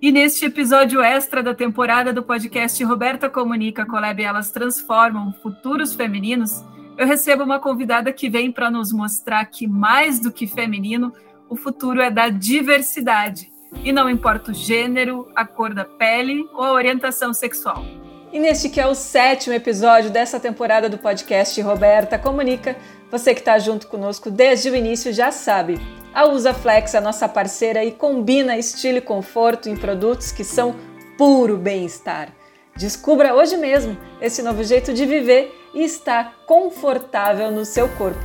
E neste episódio extra da temporada do podcast Roberta Comunica, Colab Elas Transformam Futuros Femininos, eu recebo uma convidada que vem para nos mostrar que, mais do que feminino, o futuro é da diversidade. E não importa o gênero, a cor da pele ou a orientação sexual. E neste que é o sétimo episódio dessa temporada do podcast Roberta Comunica, você que está junto conosco desde o início já sabe. A Usaflex é nossa parceira e combina estilo e conforto em produtos que são puro bem-estar. Descubra hoje mesmo esse novo jeito de viver e estar confortável no seu corpo.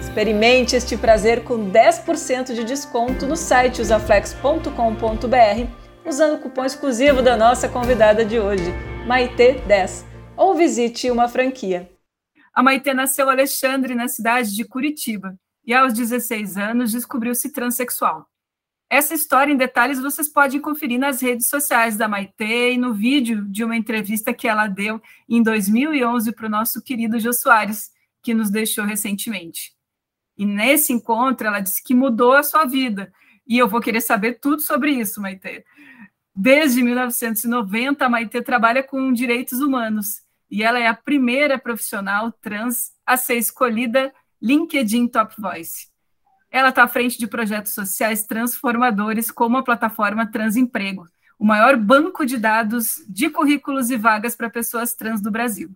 Experimente este prazer com 10% de desconto no site usaflex.com.br usando o cupom exclusivo da nossa convidada de hoje, Maite10, ou visite uma franquia. A Maite nasceu Alexandre na cidade de Curitiba e aos 16 anos descobriu-se transexual. Essa história em detalhes vocês podem conferir nas redes sociais da Maite e no vídeo de uma entrevista que ela deu em 2011 para o nosso querido Jô Soares, que nos deixou recentemente. E nesse encontro ela disse que mudou a sua vida. E eu vou querer saber tudo sobre isso, Maite. Desde 1990, a Maite trabalha com direitos humanos e ela é a primeira profissional trans a ser escolhida LinkedIn Top Voice. Ela está à frente de projetos sociais transformadores, como a plataforma Transemprego, o maior banco de dados de currículos e vagas para pessoas trans do Brasil.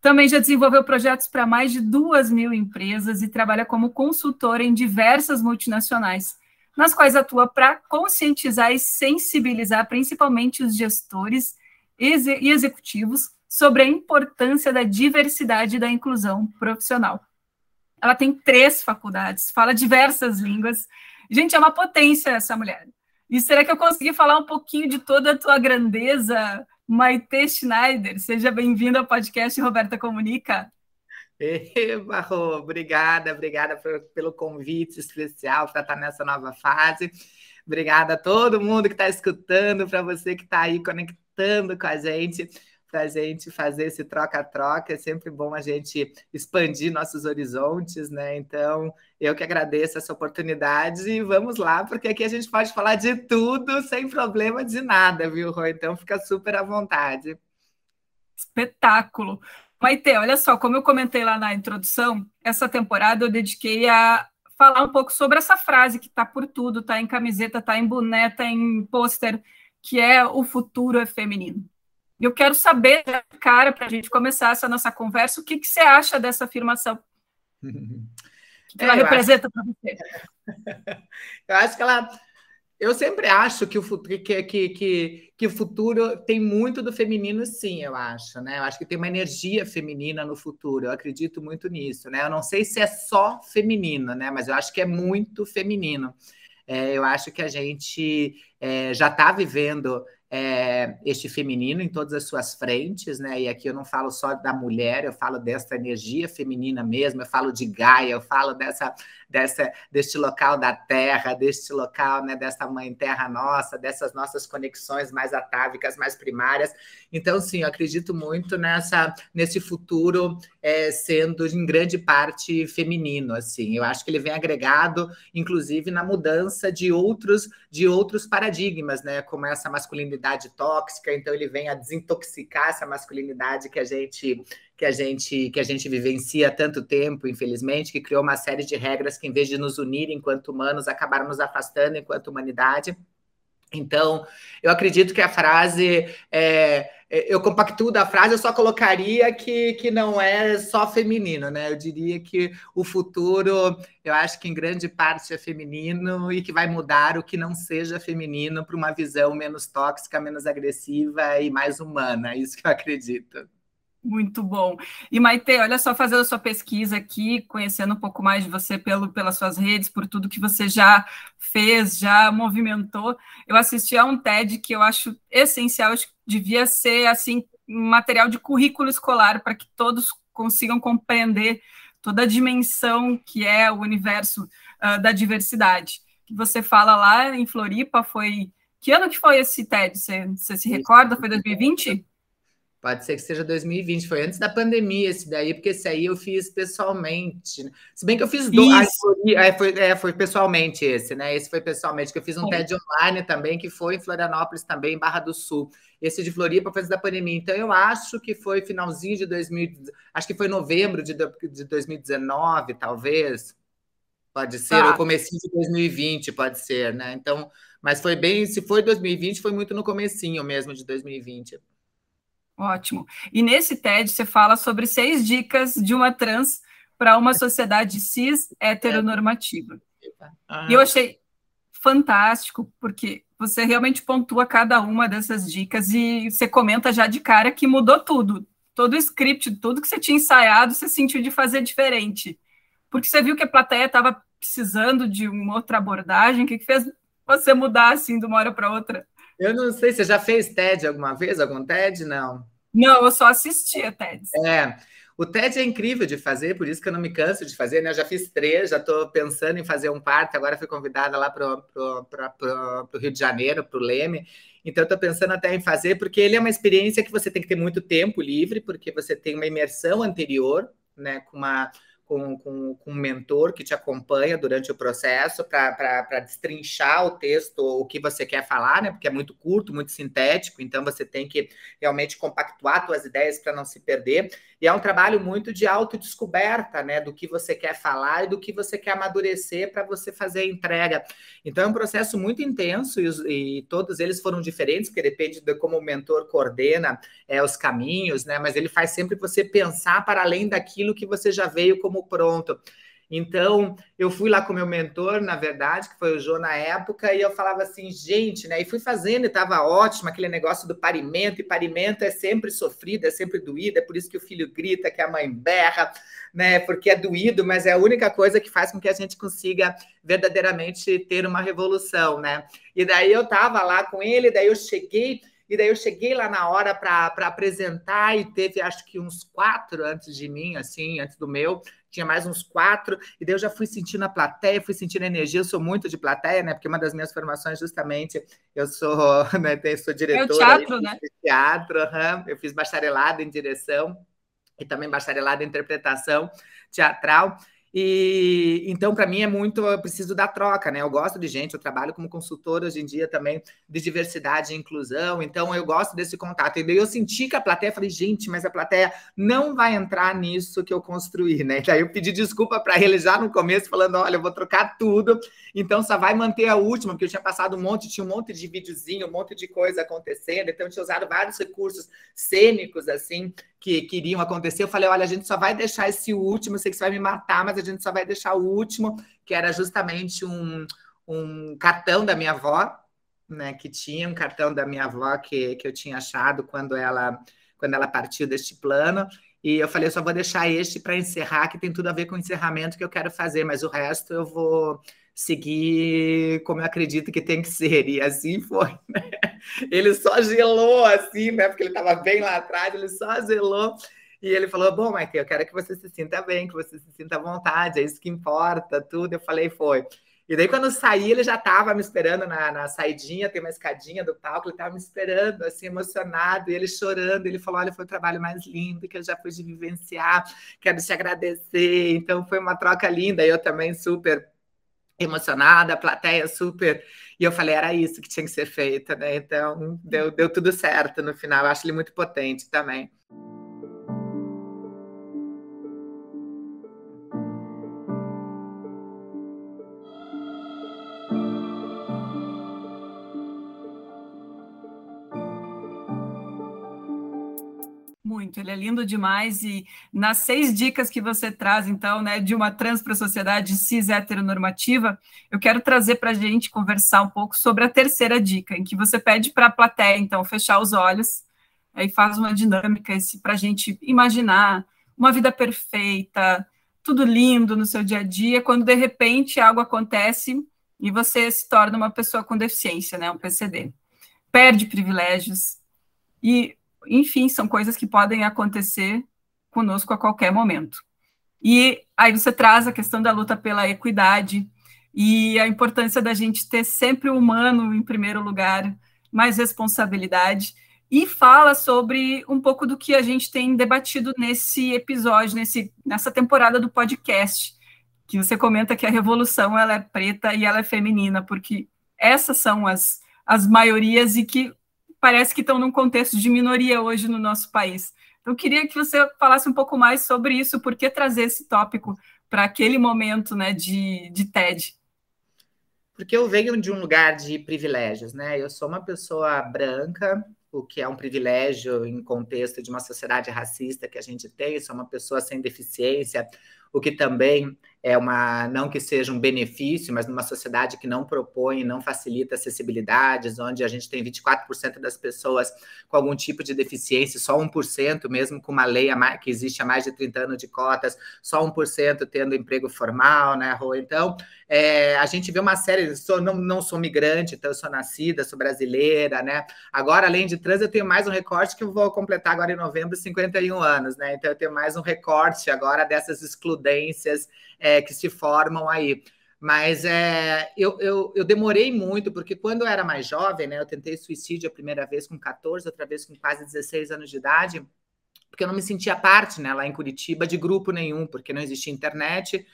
Também já desenvolveu projetos para mais de duas mil empresas e trabalha como consultora em diversas multinacionais, nas quais atua para conscientizar e sensibilizar principalmente os gestores e executivos sobre a importância da diversidade e da inclusão profissional. Ela tem três faculdades, fala diversas línguas. Gente, é uma potência essa mulher. E será que eu consegui falar um pouquinho de toda a tua grandeza, Maite Schneider? Seja bem-vinda ao podcast Roberta Comunica. Eba, Rô, obrigada, obrigada pelo convite especial para estar nessa nova fase. Obrigada a todo mundo que está escutando, para você que está aí conectando com a gente para a gente fazer esse troca-troca. É sempre bom a gente expandir nossos horizontes, né? Então, eu que agradeço essa oportunidade e vamos lá, porque aqui a gente pode falar de tudo sem problema de nada, viu, Rô? Então, fica super à vontade. Espetáculo! Maite, olha só, como eu comentei lá na introdução, essa temporada eu dediquei a falar um pouco sobre essa frase que está por tudo, está em camiseta, está em boné, está em pôster, que é o futuro é feminino. Eu quero saber, cara, para a gente começar essa nossa conversa, o que, que você acha dessa afirmação? O que, que é, ela representa para você? Eu acho que ela. Eu sempre acho que o futuro, que, que, que, que, o futuro tem muito do feminino, sim, eu acho, né? Eu acho que tem uma energia feminina no futuro, eu acredito muito nisso, né? Eu não sei se é só feminino, né? Mas eu acho que é muito feminino. É, eu acho que a gente é, já está vivendo é, este feminino em todas as suas frentes, né? E aqui eu não falo só da mulher, eu falo dessa energia feminina mesmo, eu falo de Gaia, eu falo dessa, dessa, deste local da terra, deste local, né, dessa mãe terra nossa, dessas nossas conexões mais atávicas, mais primárias. Então, sim, eu acredito muito nessa, nesse futuro é, sendo em grande parte feminino, assim. Eu acho que ele vem agregado, inclusive, na mudança de outros, de outros paradigmas, né? Como essa masculinidade tóxica, então ele vem a desintoxicar essa masculinidade que a gente que a gente que a gente vivencia há tanto tempo, infelizmente, que criou uma série de regras que em vez de nos unir enquanto humanos, acabaram nos afastando enquanto humanidade. Então, eu acredito que a frase, é, é, eu compactuo da frase, eu só colocaria que, que não é só feminino, né? Eu diria que o futuro, eu acho que em grande parte é feminino e que vai mudar o que não seja feminino para uma visão menos tóxica, menos agressiva e mais humana. É isso que eu acredito. Muito bom. E Maite, olha só, fazendo a sua pesquisa aqui, conhecendo um pouco mais de você pelo, pelas suas redes, por tudo que você já fez, já movimentou, eu assisti a um TED que eu acho essencial, acho que devia ser assim um material de currículo escolar para que todos consigam compreender toda a dimensão que é o universo uh, da diversidade. Que você fala lá em Floripa foi que ano que foi esse TED? Você, você se recorda? Foi 2020? Pode ser que seja 2020, foi antes da pandemia esse daí, porque esse aí eu fiz pessoalmente. Né? Se bem que eu fiz dois. Ah, foi, é, foi pessoalmente esse, né? Esse foi pessoalmente, que eu fiz um TED online também, que foi em Florianópolis também, em Barra do Sul. Esse de Floripa foi antes da pandemia. Então, eu acho que foi finalzinho de 2000, acho que foi novembro de, de 2019, talvez. Pode ser, tá. ou comecinho de 2020, pode ser, né? Então, mas foi bem, se foi 2020, foi muito no comecinho mesmo de 2020. Ótimo. E nesse TED você fala sobre seis dicas de uma trans para uma sociedade cis heteronormativa. Ah. E eu achei fantástico, porque você realmente pontua cada uma dessas dicas e você comenta já de cara que mudou tudo. Todo o script, tudo que você tinha ensaiado, você sentiu de fazer diferente. Porque você viu que a plateia estava precisando de uma outra abordagem, o que fez você mudar assim de uma hora para outra? Eu não sei, você já fez TED alguma vez? Algum TED? Não. Não, eu só assistia TED. É. O TED é incrível de fazer, por isso que eu não me canso de fazer, né? Eu já fiz três, já estou pensando em fazer um quarto, agora fui convidada lá para o Rio de Janeiro, para o Leme. Então, estou pensando até em fazer, porque ele é uma experiência que você tem que ter muito tempo livre, porque você tem uma imersão anterior, né? Com uma com, com, com um mentor que te acompanha durante o processo para destrinchar o texto, o que você quer falar, né? Porque é muito curto, muito sintético, então você tem que realmente compactuar suas ideias para não se perder. E é um trabalho muito de autodescoberta, né? Do que você quer falar e do que você quer amadurecer para você fazer a entrega. Então é um processo muito intenso e, e, todos eles foram diferentes, porque depende de como o mentor coordena é, os caminhos, né? Mas ele faz sempre você pensar para além daquilo que você já veio como pronto. Então, eu fui lá com meu mentor, na verdade, que foi o Jô na época, e eu falava assim, gente, né? E fui fazendo, e estava ótimo, aquele negócio do parimento, e parimento é sempre sofrido, é sempre doído, é por isso que o filho grita, que a mãe berra, né? Porque é doído, mas é a única coisa que faz com que a gente consiga verdadeiramente ter uma revolução, né? E daí eu estava lá com ele, daí eu cheguei e daí eu cheguei lá na hora para apresentar e teve acho que uns quatro antes de mim, assim, antes do meu, tinha mais uns quatro, e daí eu já fui sentindo a plateia, fui sentindo a energia, eu sou muito de plateia, né? Porque uma das minhas formações, justamente, eu sou, né, sou diretora. É teatro, né? Teatro, uhum, eu fiz bacharelado em direção e também bacharelado em interpretação teatral. E então, para mim, é muito. Eu preciso da troca, né? Eu gosto de gente, eu trabalho como consultora hoje em dia também de diversidade e inclusão, então eu gosto desse contato. E daí eu senti que a plateia, falei, gente, mas a plateia não vai entrar nisso que eu construí, né? E daí eu pedi desculpa para ele já no começo, falando: olha, eu vou trocar tudo, então só vai manter a última, porque eu tinha passado um monte, tinha um monte de videozinho, um monte de coisa acontecendo, então eu tinha usado vários recursos cênicos, assim, que queriam acontecer, eu falei: olha, a gente só vai deixar esse último, sei que você vai me matar, mas a gente só vai deixar o último, que era justamente um, um cartão da minha avó, né? Que tinha um cartão da minha avó que, que eu tinha achado quando ela, quando ela partiu deste plano. E eu falei, eu só vou deixar este para encerrar, que tem tudo a ver com o encerramento que eu quero fazer, mas o resto eu vou seguir como eu acredito que tem que ser. E assim foi, né? Ele só gelou assim, né? Porque ele estava bem lá atrás, ele só gelou. E ele falou: Bom, Maite, eu quero que você se sinta bem, que você se sinta à vontade, é isso que importa, tudo. Eu falei: Foi. E daí, quando eu saí, ele já estava me esperando na, na saidinha, tem uma escadinha do palco, ele estava me esperando, assim, emocionado, e ele chorando. Ele falou: Olha, foi o trabalho mais lindo que eu já pude vivenciar, quero te agradecer. Então, foi uma troca linda. Eu também super emocionada, a plateia super. E eu falei, era isso que tinha que ser feito, né? Então, deu, deu tudo certo no final. Eu acho ele muito potente também. Lindo demais. E nas seis dicas que você traz, então, né, de uma trans para a sociedade cis heteronormativa, eu quero trazer para a gente conversar um pouco sobre a terceira dica, em que você pede para a plateia, então, fechar os olhos aí faz uma dinâmica para a gente imaginar uma vida perfeita, tudo lindo no seu dia a dia, quando de repente algo acontece e você se torna uma pessoa com deficiência, né, um PCD. Perde privilégios e enfim, são coisas que podem acontecer conosco a qualquer momento. E aí você traz a questão da luta pela equidade e a importância da gente ter sempre o humano em primeiro lugar, mais responsabilidade. e fala sobre um pouco do que a gente tem debatido nesse episódio, nesse, nessa temporada do podcast, que você comenta que a revolução ela é preta e ela é feminina, porque essas são as, as maiorias e que parece que estão num contexto de minoria hoje no nosso país. Então, eu queria que você falasse um pouco mais sobre isso, por que trazer esse tópico para aquele momento né, de, de TED. Porque eu venho de um lugar de privilégios, né? Eu sou uma pessoa branca, o que é um privilégio em contexto de uma sociedade racista que a gente tem, sou uma pessoa sem deficiência, o que também é uma não que seja um benefício, mas numa sociedade que não propõe, não facilita acessibilidades, onde a gente tem 24% das pessoas com algum tipo de deficiência, só 1%, mesmo com uma lei que existe há mais de 30 anos de cotas, só 1% tendo emprego formal, né, Rô? Então, é, a gente vê uma série, sou, não, não sou migrante, então eu sou nascida, sou brasileira, né? Agora, além de trans, eu tenho mais um recorte que eu vou completar agora em novembro, 51 anos, né? Então, eu tenho mais um recorte agora dessas excludências é, que se formam aí. Mas é, eu, eu, eu, demorei muito, porque quando eu era mais jovem, né, eu tentei suicídio a primeira vez com 14, outra vez com quase 16 anos de idade, porque eu não me sentia parte né, lá em Curitiba de grupo nenhum, porque não existia internet,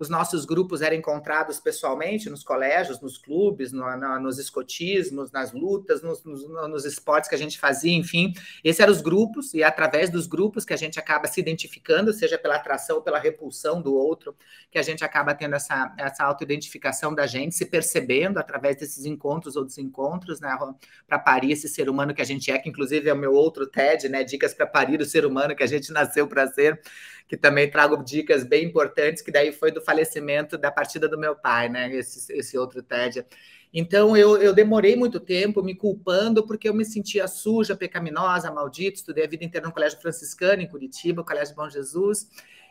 os nossos grupos eram encontrados pessoalmente nos colégios, nos clubes, no, no, nos escotismos, nas lutas, nos, nos, nos, esportes que a gente fazia, enfim. Esses eram os grupos, e é através dos grupos que a gente acaba se identificando, seja pela atração ou pela repulsão do outro, que a gente acaba tendo essa, essa autoidentificação da gente, se percebendo através desses encontros ou desencontros, né, para parir esse ser humano que a gente é, que inclusive é o meu outro TED, né, Dicas para parir o ser humano que a gente nasceu para ser que também trago dicas bem importantes, que daí foi do falecimento da partida do meu pai, né? Esse, esse outro TED. Então, eu, eu demorei muito tempo me culpando porque eu me sentia suja, pecaminosa, maldita. Estudei a vida inteira no Colégio Franciscano, em Curitiba, Colégio Bom Jesus.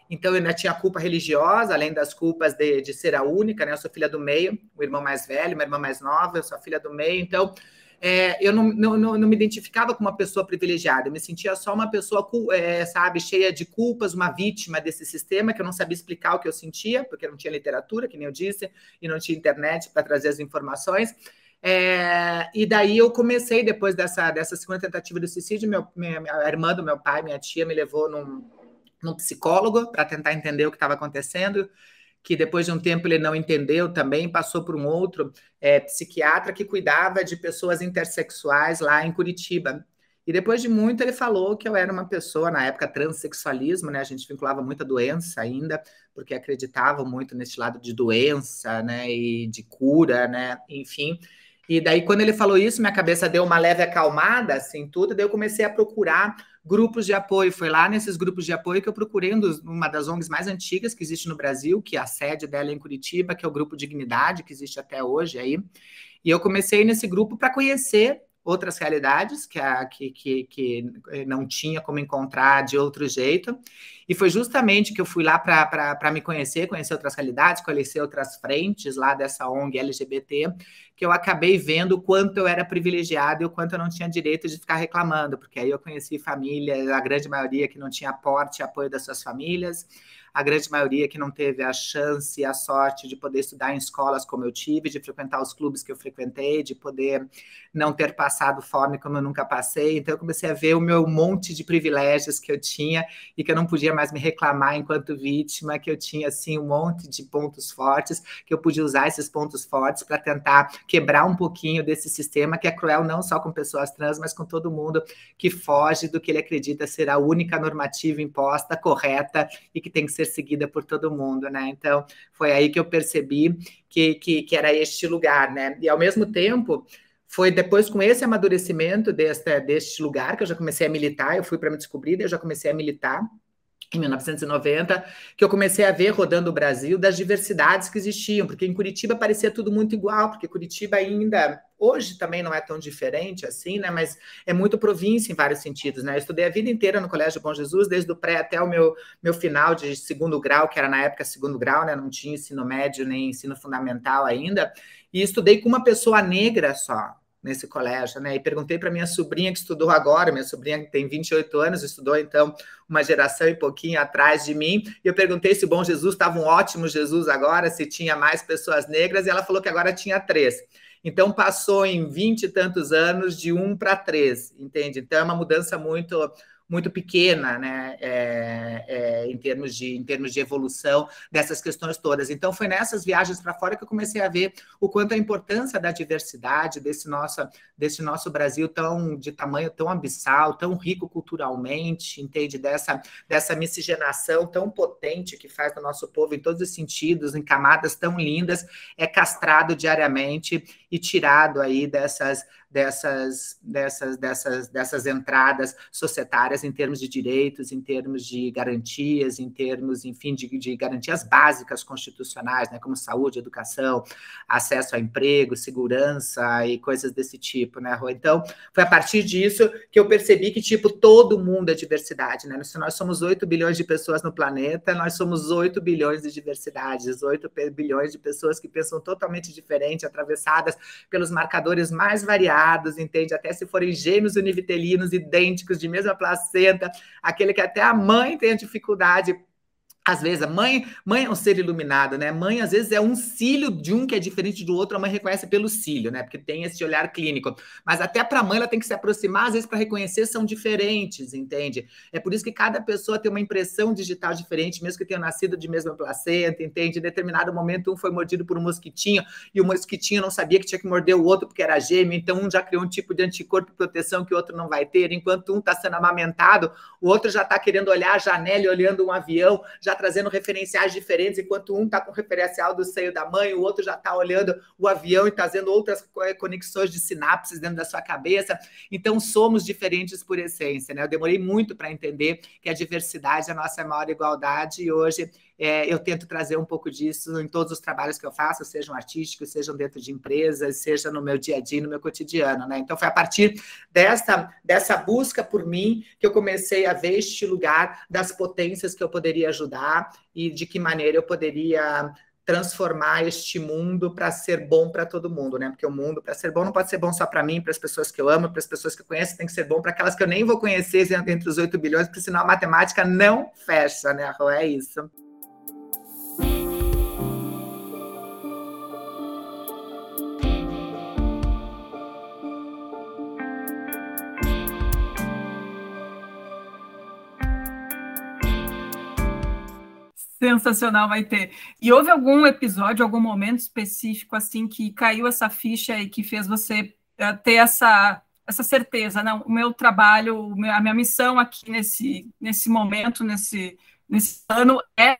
Então, eu ainda tinha culpa religiosa, além das culpas de, de ser a única, né? Eu sou filha do meio, o irmão mais velho, uma irmã mais nova, eu sou a filha do meio. Então, é, eu não, não, não, me identificava como uma pessoa privilegiada, eu me sentia só uma pessoa, é, sabe, cheia de culpas, uma vítima desse sistema, que eu não sabia explicar o que eu sentia, porque não tinha literatura, que nem eu disse, e não tinha internet para trazer as informações. É, e daí eu comecei, depois dessa, dessa segunda tentativa de suicídio, meu, minha, minha irmã do meu pai, minha tia, me levou num, num psicólogo para tentar entender o que estava acontecendo que depois de um tempo ele não entendeu também, passou por um outro é, psiquiatra que cuidava de pessoas intersexuais lá em Curitiba. E depois de muito ele falou que eu era uma pessoa, na época, transexualismo, né? A gente vinculava muita doença ainda, porque acreditava muito nesse lado de doença, né? E de cura, né? Enfim. E daí, quando ele falou isso, minha cabeça deu uma leve acalmada, assim, tudo. Daí eu comecei a procurar grupos de apoio. Foi lá nesses grupos de apoio que eu procurei um uma das ONGs mais antigas que existe no Brasil, que é a sede dela é em Curitiba, que é o Grupo Dignidade, que existe até hoje aí. E eu comecei nesse grupo para conhecer outras realidades que, a, que, que, que, não tinha como encontrar de outro jeito. E foi justamente que eu fui lá para me conhecer, conhecer outras realidades, conhecer outras frentes lá dessa ONG LGBT, que eu acabei vendo o quanto eu era privilegiado e o quanto eu não tinha direito de ficar reclamando, porque aí eu conheci famílias, a grande maioria que não tinha aporte e apoio das suas famílias, a grande maioria que não teve a chance a sorte de poder estudar em escolas como eu tive, de frequentar os clubes que eu frequentei, de poder não ter passado fome como eu nunca passei. Então, eu comecei a ver o meu monte de privilégios que eu tinha e que eu não podia mais me reclamar enquanto vítima, que eu tinha, assim, um monte de pontos fortes, que eu podia usar esses pontos fortes para tentar quebrar um pouquinho desse sistema que é cruel não só com pessoas trans, mas com todo mundo que foge do que ele acredita ser a única normativa imposta, correta e que tem que ser seguida por todo mundo, né? Então, foi aí que eu percebi que, que, que era este lugar, né? E ao mesmo tempo, foi depois com esse amadurecimento deste, deste lugar que eu já comecei a militar, eu fui para me descobrir, eu já comecei a militar em 1990, que eu comecei a ver rodando o Brasil das diversidades que existiam, porque em Curitiba parecia tudo muito igual, porque Curitiba ainda hoje também não é tão diferente assim, né? Mas é muito província em vários sentidos, né? Eu estudei a vida inteira no Colégio Bom Jesus, desde o pré até o meu meu final de segundo grau, que era na época segundo grau, né? Não tinha ensino médio nem ensino fundamental ainda, e estudei com uma pessoa negra só nesse colégio, né? E perguntei para minha sobrinha que estudou agora, minha sobrinha tem 28 anos, estudou então uma geração e pouquinho atrás de mim, e eu perguntei se o Bom Jesus estava um ótimo Jesus agora, se tinha mais pessoas negras, e ela falou que agora tinha três. Então, passou em 20 e tantos anos de um para três, entende? Então, é uma mudança muito muito pequena, né, é, é, em, termos de, em termos de evolução dessas questões todas. Então, foi nessas viagens para fora que eu comecei a ver o quanto a importância da diversidade desse nosso, desse nosso Brasil tão de tamanho tão abissal, tão rico culturalmente, entende? Dessa, dessa miscigenação tão potente que faz do nosso povo em todos os sentidos, em camadas tão lindas, é castrado diariamente e tirado aí dessas dessas, dessas, dessas, dessas entradas societárias em termos de direitos, em termos de garantias, em termos, enfim, de, de garantias básicas constitucionais, né, como saúde, educação, acesso a emprego, segurança e coisas desse tipo, né, Rô? Então, foi a partir disso que eu percebi que, tipo, todo mundo é diversidade, né? Se nós somos 8 bilhões de pessoas no planeta, nós somos 8 bilhões de diversidades, 8 bilhões de pessoas que pensam totalmente diferente, atravessadas pelos marcadores mais variados entende? Até se forem gêmeos univitelinos idênticos de mesma placenta, aquele que até a mãe tem dificuldade às vezes, a mãe, mãe é um ser iluminado, né? Mãe, às vezes, é um cílio de um que é diferente do outro, a mãe reconhece pelo cílio, né? Porque tem esse olhar clínico. Mas até para a mãe, ela tem que se aproximar, às vezes, para reconhecer, são diferentes, entende? É por isso que cada pessoa tem uma impressão digital diferente, mesmo que tenha nascido de mesma placenta, entende? Em determinado momento, um foi mordido por um mosquitinho e o mosquitinho não sabia que tinha que morder o outro porque era gêmeo, então um já criou um tipo de anticorpo de proteção que o outro não vai ter. Enquanto um está sendo amamentado, o outro já está querendo olhar a janela e olhando um avião, já trazendo referenciais diferentes, enquanto um está com referencial do seio da mãe, o outro já está olhando o avião e trazendo outras conexões de sinapses dentro da sua cabeça. Então, somos diferentes por essência. Né? Eu demorei muito para entender que a diversidade é a nossa maior igualdade e hoje é, eu tento trazer um pouco disso em todos os trabalhos que eu faço, sejam artísticos, sejam dentro de empresas, seja no meu dia a dia, no meu cotidiano. Né? Então, foi a partir dessa, dessa busca por mim que eu comecei a ver este lugar das potências que eu poderia ajudar e de que maneira eu poderia transformar este mundo para ser bom para todo mundo, né? Porque o mundo, para ser bom, não pode ser bom só para mim, para as pessoas que eu amo, para as pessoas que eu conheço, tem que ser bom para aquelas que eu nem vou conhecer entre os 8 bilhões, porque senão a matemática não fecha, né? É isso. Sensacional, vai ter. E houve algum episódio, algum momento específico assim que caiu essa ficha e que fez você eh, ter essa essa certeza, não? O meu trabalho, a minha missão aqui nesse nesse momento, nesse nesse ano é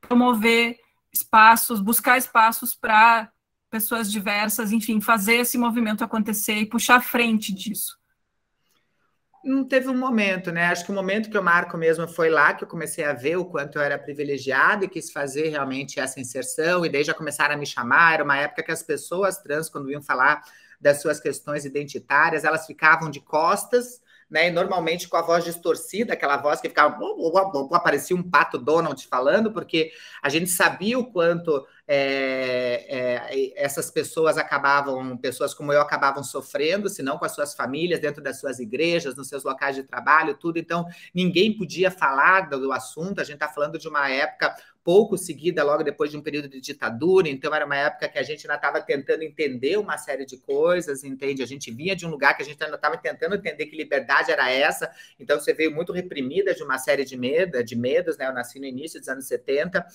promover espaços, buscar espaços para pessoas diversas, enfim, fazer esse movimento acontecer e puxar a frente disso não teve um momento, né? Acho que o momento que eu marco mesmo foi lá que eu comecei a ver o quanto eu era privilegiada e quis fazer realmente essa inserção, e daí já começaram a me chamar. Era uma época que as pessoas trans, quando iam falar das suas questões identitárias, elas ficavam de costas, né? E normalmente com a voz distorcida, aquela voz que ficava. Aparecia um pato Donald falando, porque a gente sabia o quanto é, é, essas pessoas acabavam, pessoas como eu, acabavam sofrendo, se não com as suas famílias, dentro das suas igrejas, nos seus locais de trabalho, tudo. Então, ninguém podia falar do, assunto. A gente está falando de uma época pouco seguida, logo depois de um período de ditadura, então era uma época que a gente ainda estava tentando entender uma série de coisas, entende? A gente vinha de um lugar que a gente ainda estava tentando entender que liberdade era essa, então você veio muito reprimida de uma série de medos, de medos, né? Eu nasci no início dos anos 70,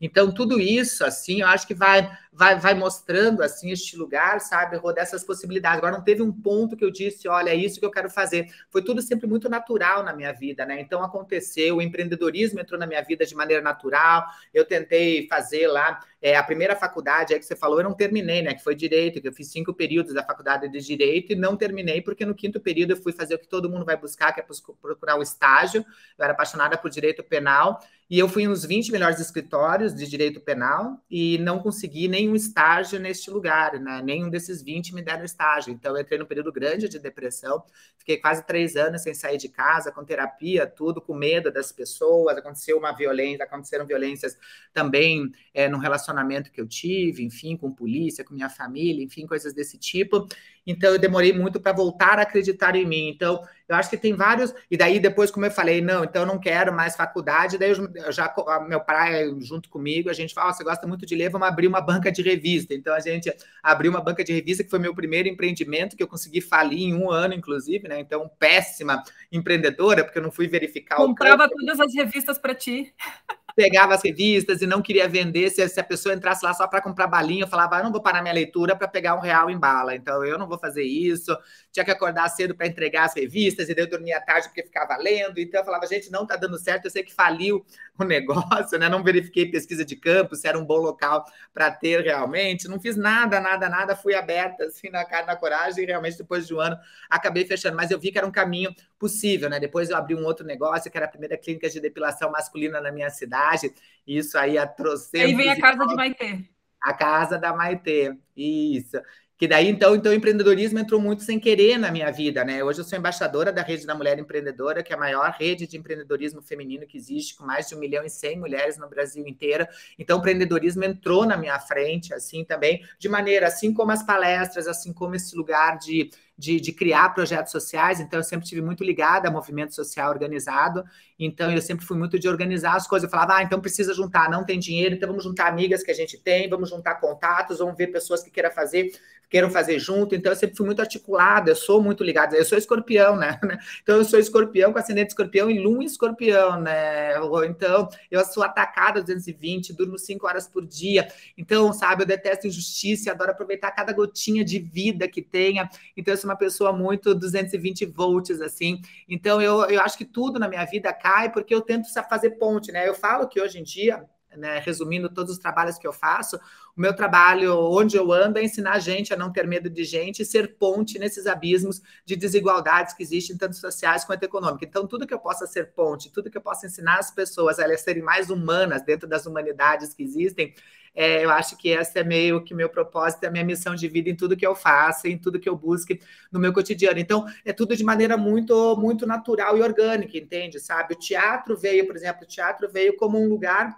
então, tudo isso, assim, eu acho que vai, vai, vai mostrando, assim, este lugar, sabe, dessas possibilidades. Agora, não teve um ponto que eu disse, olha, é isso que eu quero fazer. Foi tudo sempre muito natural na minha vida, né? Então, aconteceu, o empreendedorismo entrou na minha vida de maneira natural, eu tentei fazer lá é, a primeira faculdade aí que você falou, eu não terminei, né? Que foi direito, que eu fiz cinco períodos da faculdade de direito e não terminei, porque no quinto período eu fui fazer o que todo mundo vai buscar, que é procurar o estágio. Eu era apaixonada por direito penal e eu fui nos 20 melhores escritórios de direito penal e não consegui nenhum estágio neste lugar, né? Nenhum desses 20 me deram estágio. Então, eu entrei num período grande de depressão, fiquei quase três anos sem sair de casa, com terapia, tudo, com medo das pessoas. Aconteceu uma violência, aconteceram violências também é, no relacionamento que eu tive, enfim, com polícia, com minha família, enfim, coisas desse tipo. Então, eu demorei muito para voltar a acreditar em mim. Então, eu acho que tem vários. E daí, depois, como eu falei, não, então eu não quero mais faculdade, daí eu já, meu pai, junto comigo, a gente fala: oh, você gosta muito de ler, vamos abrir uma banca de revista. Então a gente abriu uma banca de revista, que foi meu primeiro empreendimento, que eu consegui falir em um ano, inclusive, né? Então, péssima empreendedora, porque eu não fui verificar Comprava o. Comprava todas as revistas para ti pegava as revistas e não queria vender. Se, se a pessoa entrasse lá só para comprar balinha, eu falava, ah, não vou parar minha leitura para pegar um real em bala. Então, eu não vou fazer isso. Tinha que acordar cedo para entregar as revistas, e daí eu dormia tarde porque ficava lendo. Então, eu falava, gente, não está dando certo. Eu sei que faliu o negócio, né? Não verifiquei pesquisa de campo, se era um bom local para ter realmente. Não fiz nada, nada, nada. Fui aberta, assim, na cara, na coragem. E realmente, depois de um ano, acabei fechando. Mas eu vi que era um caminho possível, né? Depois eu abri um outro negócio, que era a primeira clínica de depilação masculina na minha cidade. Isso aí a Aí vem a casa de Maitê. A casa da Maitê, isso. Que daí, então, então, o empreendedorismo entrou muito sem querer na minha vida, né? Hoje eu sou embaixadora da Rede da Mulher Empreendedora, que é a maior rede de empreendedorismo feminino que existe, com mais de um milhão e cem mulheres no Brasil inteiro. Então, o empreendedorismo entrou na minha frente, assim, também, de maneira, assim como as palestras, assim como esse lugar de de, de, criar projetos sociais, então eu sempre tive muito ligada a movimento social organizado, então eu sempre fui muito de organizar as coisas. Eu falava, ah, então precisa juntar, não tem dinheiro, então vamos juntar amigas que a gente tem, vamos juntar contatos, vamos ver pessoas que queiram fazer, queiram fazer junto. Então eu sempre fui muito articulada, eu sou muito ligada, eu sou escorpião, né? Então eu sou escorpião com ascendente escorpião e lua escorpião, né? Então eu sou atacada 220, durmo cinco horas por dia. Então, sabe, eu detesto injustiça, adoro aproveitar cada gotinha de vida que tenha. Então eu sou uma pessoa muito 220 volts, assim. Então, eu, eu acho que tudo na minha vida cai porque eu tento fazer ponte, né? Eu falo que hoje em dia, né, resumindo todos os trabalhos que eu faço, o meu trabalho, onde eu ando, é ensinar a gente a não ter medo de gente e ser ponte nesses abismos de desigualdades que existem, tanto sociais quanto econômicas. Então, tudo que eu possa ser ponte, tudo que eu possa ensinar as pessoas a elas serem mais humanas dentro das humanidades que existem, é, eu acho que essa é meio que meu propósito, a minha missão de vida em tudo que eu faço, em tudo que eu busque no meu cotidiano. Então, é tudo de maneira muito, muito natural e orgânica, entende? Sabe? O teatro veio, por exemplo, o teatro veio como um lugar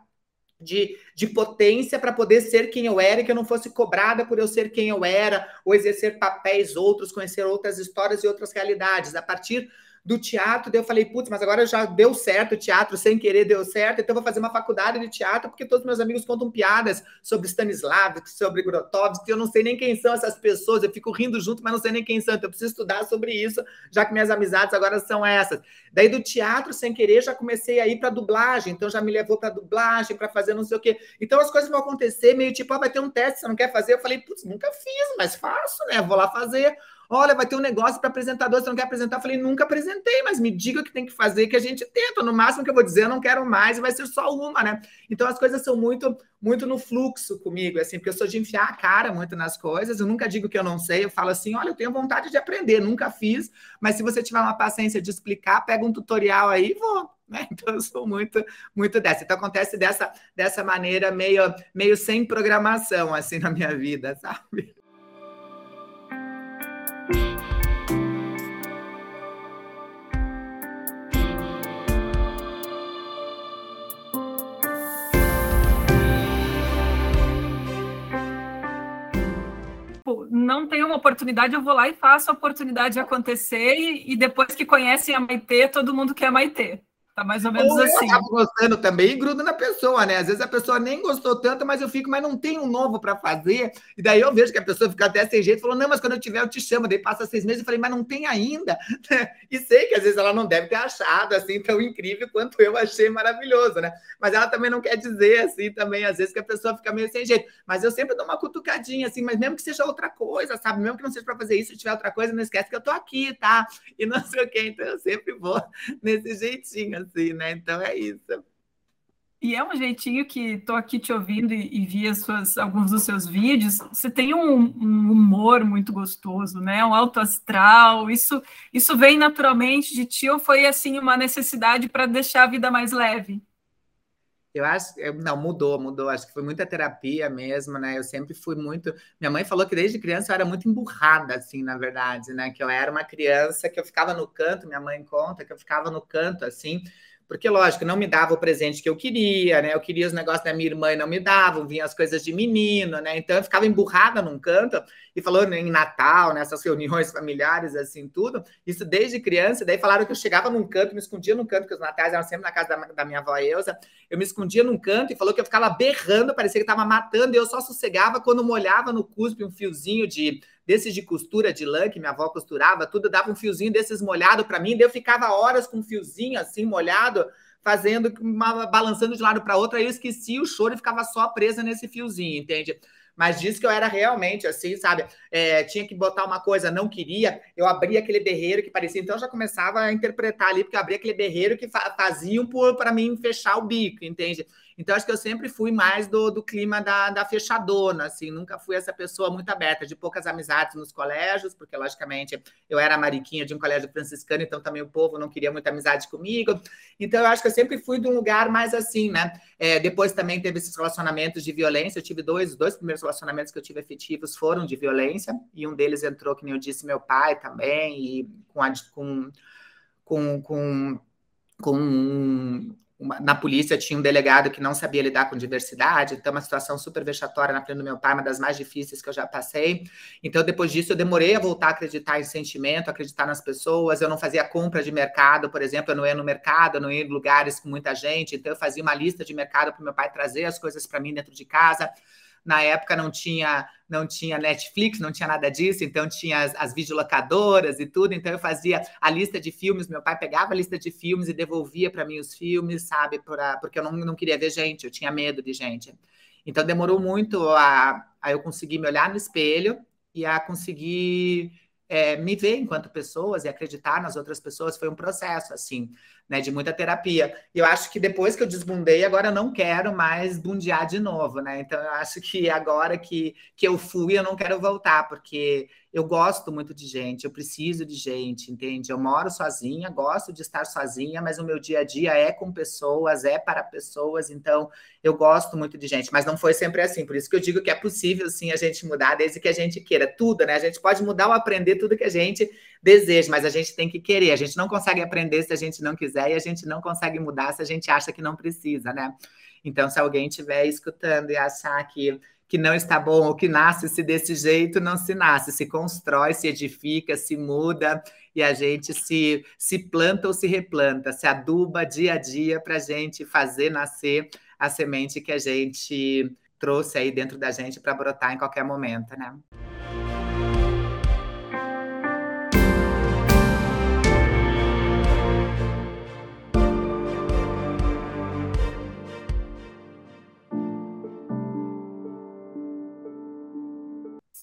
de, de potência para poder ser quem eu era e que eu não fosse cobrada por eu ser quem eu era, ou exercer papéis outros, conhecer outras histórias e outras realidades. A partir do teatro, daí eu falei, putz, mas agora já deu certo o teatro, sem querer deu certo, então vou fazer uma faculdade de teatro, porque todos meus amigos contam piadas sobre Stanislavski, sobre Grotowski, eu não sei nem quem são essas pessoas, eu fico rindo junto, mas não sei nem quem são, então eu preciso estudar sobre isso, já que minhas amizades agora são essas. Daí do teatro, sem querer, já comecei a ir para dublagem, então já me levou para dublagem, para fazer não sei o quê. Então as coisas vão acontecer meio tipo, ah, vai ter um teste, você não quer fazer? Eu falei, putz, nunca fiz, mas faço, né? Vou lá fazer. Olha, vai ter um negócio para apresentador, você não quer apresentar? Eu falei, nunca apresentei, mas me diga o que tem que fazer, que a gente tenta. No máximo que eu vou dizer, eu não quero mais, vai ser só uma, né? Então as coisas são muito, muito no fluxo comigo, assim, porque eu sou de enfiar a cara muito nas coisas, eu nunca digo que eu não sei, eu falo assim, olha, eu tenho vontade de aprender, nunca fiz, mas se você tiver uma paciência de explicar, pega um tutorial aí e vou. Né? Então, eu sou muito, muito dessa. Então, acontece dessa, dessa maneira, meio, meio sem programação, assim, na minha vida, sabe? Não tenho uma oportunidade, eu vou lá e faço a oportunidade acontecer, e, e depois que conhecem a Maitê, todo mundo quer a Maitê. Tá mais ou menos ou assim. Eu gostando também e gruda na pessoa, né? Às vezes a pessoa nem gostou tanto, mas eu fico, mas não tem um novo para fazer. E daí eu vejo que a pessoa fica até sem jeito, falou: não, mas quando eu tiver, eu te chamo. Daí passa seis meses e falei, mas não tem ainda. e sei que às vezes ela não deve ter achado assim tão incrível quanto eu achei maravilhoso, né? Mas ela também não quer dizer assim também, às vezes, que a pessoa fica meio sem jeito. Mas eu sempre dou uma cutucadinha, assim, mas mesmo que seja outra coisa, sabe? Mesmo que não seja para fazer isso, se tiver outra coisa, não esquece que eu tô aqui, tá? E não sei o quê. Então eu sempre vou nesse jeitinho assim, né? Então é isso. E é um jeitinho que estou aqui te ouvindo e, e vi suas, alguns dos seus vídeos. Você tem um, um, humor muito gostoso, né? Um alto astral. Isso, isso vem naturalmente de ti ou foi assim uma necessidade para deixar a vida mais leve? Eu acho, não, mudou, mudou. Acho que foi muita terapia mesmo, né? Eu sempre fui muito. Minha mãe falou que desde criança eu era muito emburrada, assim, na verdade, né? Que eu era uma criança que eu ficava no canto, minha mãe conta que eu ficava no canto, assim, Porque, lógico, não me dava o presente que eu queria, né? Eu queria os negócios da minha irmã e não me davam, vinham as coisas de menino, né? Então eu ficava emburrada num canto e falou em Natal, nessas reuniões familiares, assim, tudo. Isso desde criança. Daí falaram que eu chegava num canto, me escondia num canto, que os natais eram sempre na casa da, da minha avó Elza. Eu me escondia num canto e falou que eu ficava berrando, parecia que estava matando, e eu só sossegava quando molhava no cuspe um fiozinho de desses de costura de lã que minha avó costurava, tudo dava um fiozinho desses molhado para mim, daí eu ficava horas com um fiozinho assim molhado, fazendo uma balançando de lado para outro, aí eu esquecia o choro e ficava só presa nesse fiozinho, entende? Mas disse que eu era realmente assim, sabe? É, tinha que botar uma coisa, não queria, eu abria aquele berreiro que parecia, então eu já começava a interpretar ali, porque eu abria aquele berreiro que faziam para mim fechar o bico, entende? Então, acho que eu sempre fui mais do, do clima da, da fechadona, assim, nunca fui essa pessoa muito aberta, de poucas amizades nos colégios, porque, logicamente, eu era mariquinha de um colégio franciscano, então também o povo não queria muita amizade comigo. Então, eu acho que eu sempre fui de um lugar mais assim, né? É, depois também teve esses relacionamentos de violência, eu tive dois, dois primeiros relacionamentos que eu tive efetivos foram de violência, e um deles entrou, que nem eu disse, meu pai também, e com, com, com com uma, na polícia tinha um delegado que não sabia lidar com diversidade, então uma situação super vexatória na frente do meu pai, uma das mais difíceis que eu já passei. Então, depois disso, eu demorei a voltar a acreditar em sentimento, acreditar nas pessoas. Eu não fazia compra de mercado, por exemplo, eu não ia no mercado, eu não ia em lugares com muita gente, então eu fazia uma lista de mercado para meu pai trazer as coisas para mim dentro de casa. Na época não tinha não tinha Netflix, não tinha nada disso, então tinha as, as videolocadoras e tudo. Então eu fazia a lista de filmes, meu pai pegava a lista de filmes e devolvia para mim os filmes, sabe? Pra, porque eu não, não queria ver gente, eu tinha medo de gente. Então demorou muito a, a eu conseguir me olhar no espelho e a conseguir é, me ver enquanto pessoas e acreditar nas outras pessoas foi um processo assim né, de muita terapia. E eu acho que depois que eu desbundei, agora eu não quero mais bundear de novo, né? Então eu acho que agora que, que eu fui, eu não quero voltar, porque eu gosto muito de gente, eu preciso de gente, entende? Eu moro sozinha, gosto de estar sozinha, mas o meu dia a dia é com pessoas, é para pessoas, então eu gosto muito de gente, mas não foi sempre assim, por isso que eu digo que é possível sim a gente mudar desde que a gente queira tudo, né? A gente pode mudar ou aprender tudo que a gente deseja, mas a gente tem que querer, a gente não consegue aprender se a gente não quiser e a gente não consegue mudar se a gente acha que não precisa, né? Então, se alguém estiver escutando e achar que que não está bom ou que nasce-se desse jeito, não se nasce, se constrói, se edifica, se muda e a gente se, se planta ou se replanta, se aduba dia a dia para a gente fazer nascer a semente que a gente trouxe aí dentro da gente para brotar em qualquer momento, né?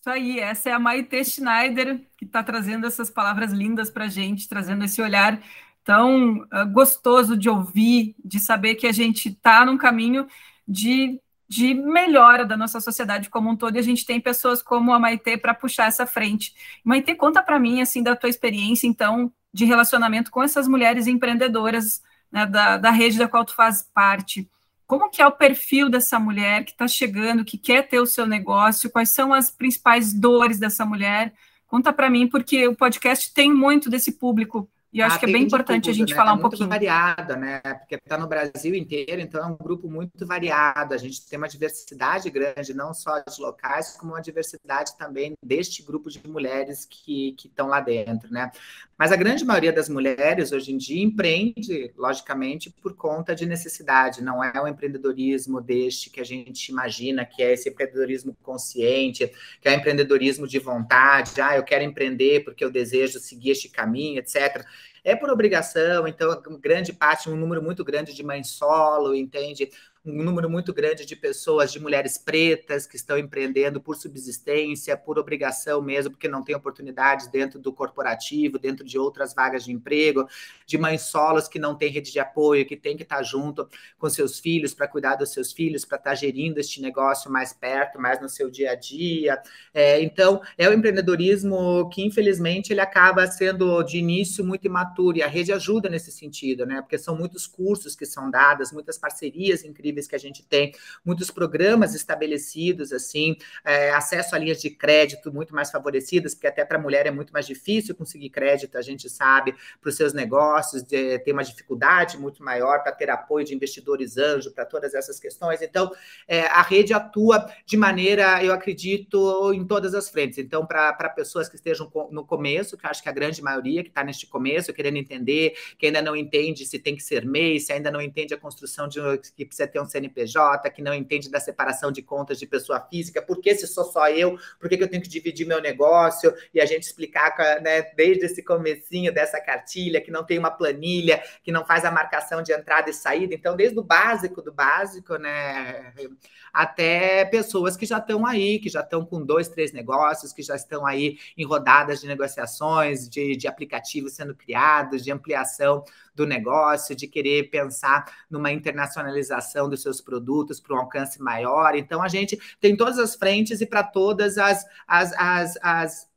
Isso aí, essa é a Maite Schneider, que está trazendo essas palavras lindas para a gente, trazendo esse olhar tão uh, gostoso de ouvir, de saber que a gente está num caminho de, de melhora da nossa sociedade como um todo, e a gente tem pessoas como a Maite para puxar essa frente. Maite, conta para mim, assim, da tua experiência, então, de relacionamento com essas mulheres empreendedoras né, da, da rede da qual tu faz parte. Como que é o perfil dessa mulher que está chegando, que quer ter o seu negócio? Quais são as principais dores dessa mulher? Conta para mim, porque o podcast tem muito desse público e acho ah, que é bem importante tudo, a gente né? falar é um pouquinho. variada, né? Porque está no Brasil inteiro, então é um grupo muito variado. A gente tem uma diversidade grande, não só de locais, como uma diversidade também deste grupo de mulheres que estão lá dentro, né? Mas a grande maioria das mulheres hoje em dia empreende, logicamente, por conta de necessidade. Não é o empreendedorismo deste que a gente imagina, que é esse empreendedorismo consciente, que é o empreendedorismo de vontade. Ah, eu quero empreender porque eu desejo seguir este caminho, etc é por obrigação, então, grande parte, um número muito grande de mães solo, entende? Um número muito grande de pessoas, de mulheres pretas que estão empreendendo por subsistência, por obrigação mesmo, porque não tem oportunidades dentro do corporativo, dentro de outras vagas de emprego, de mães solos que não têm rede de apoio, que tem que estar junto com seus filhos para cuidar dos seus filhos, para estar gerindo este negócio mais perto, mais no seu dia a dia. É, então, é o empreendedorismo que, infelizmente, ele acaba sendo de início muito imaturo, e a rede ajuda nesse sentido, né? Porque são muitos cursos que são dados, muitas parcerias incríveis incríveis que a gente tem, muitos programas estabelecidos, assim, é, acesso a linhas de crédito muito mais favorecidas, porque até para a mulher é muito mais difícil conseguir crédito, a gente sabe, para os seus negócios, de, tem uma dificuldade muito maior para ter apoio de investidores anjo, para todas essas questões. Então, é, a rede atua de maneira, eu acredito, em todas as frentes. Então, para pessoas que estejam no começo, que acho que a grande maioria que está neste começo, querendo entender, que ainda não entende se tem que ser MEI, se ainda não entende a construção de que precisa ter um CNPJ, que não entende da separação de contas de pessoa física, por que se sou só eu, por que, que eu tenho que dividir meu negócio, e a gente explicar né, desde esse comecinho dessa cartilha, que não tem uma planilha, que não faz a marcação de entrada e saída. Então, desde o básico do básico, né, até pessoas que já estão aí, que já estão com dois, três negócios, que já estão aí em rodadas de negociações, de, de aplicativos sendo criados, de ampliação do negócio, de querer pensar numa internacionalização dos seus produtos para um alcance maior. Então, a gente tem todas as frentes e para todas as, as, as, as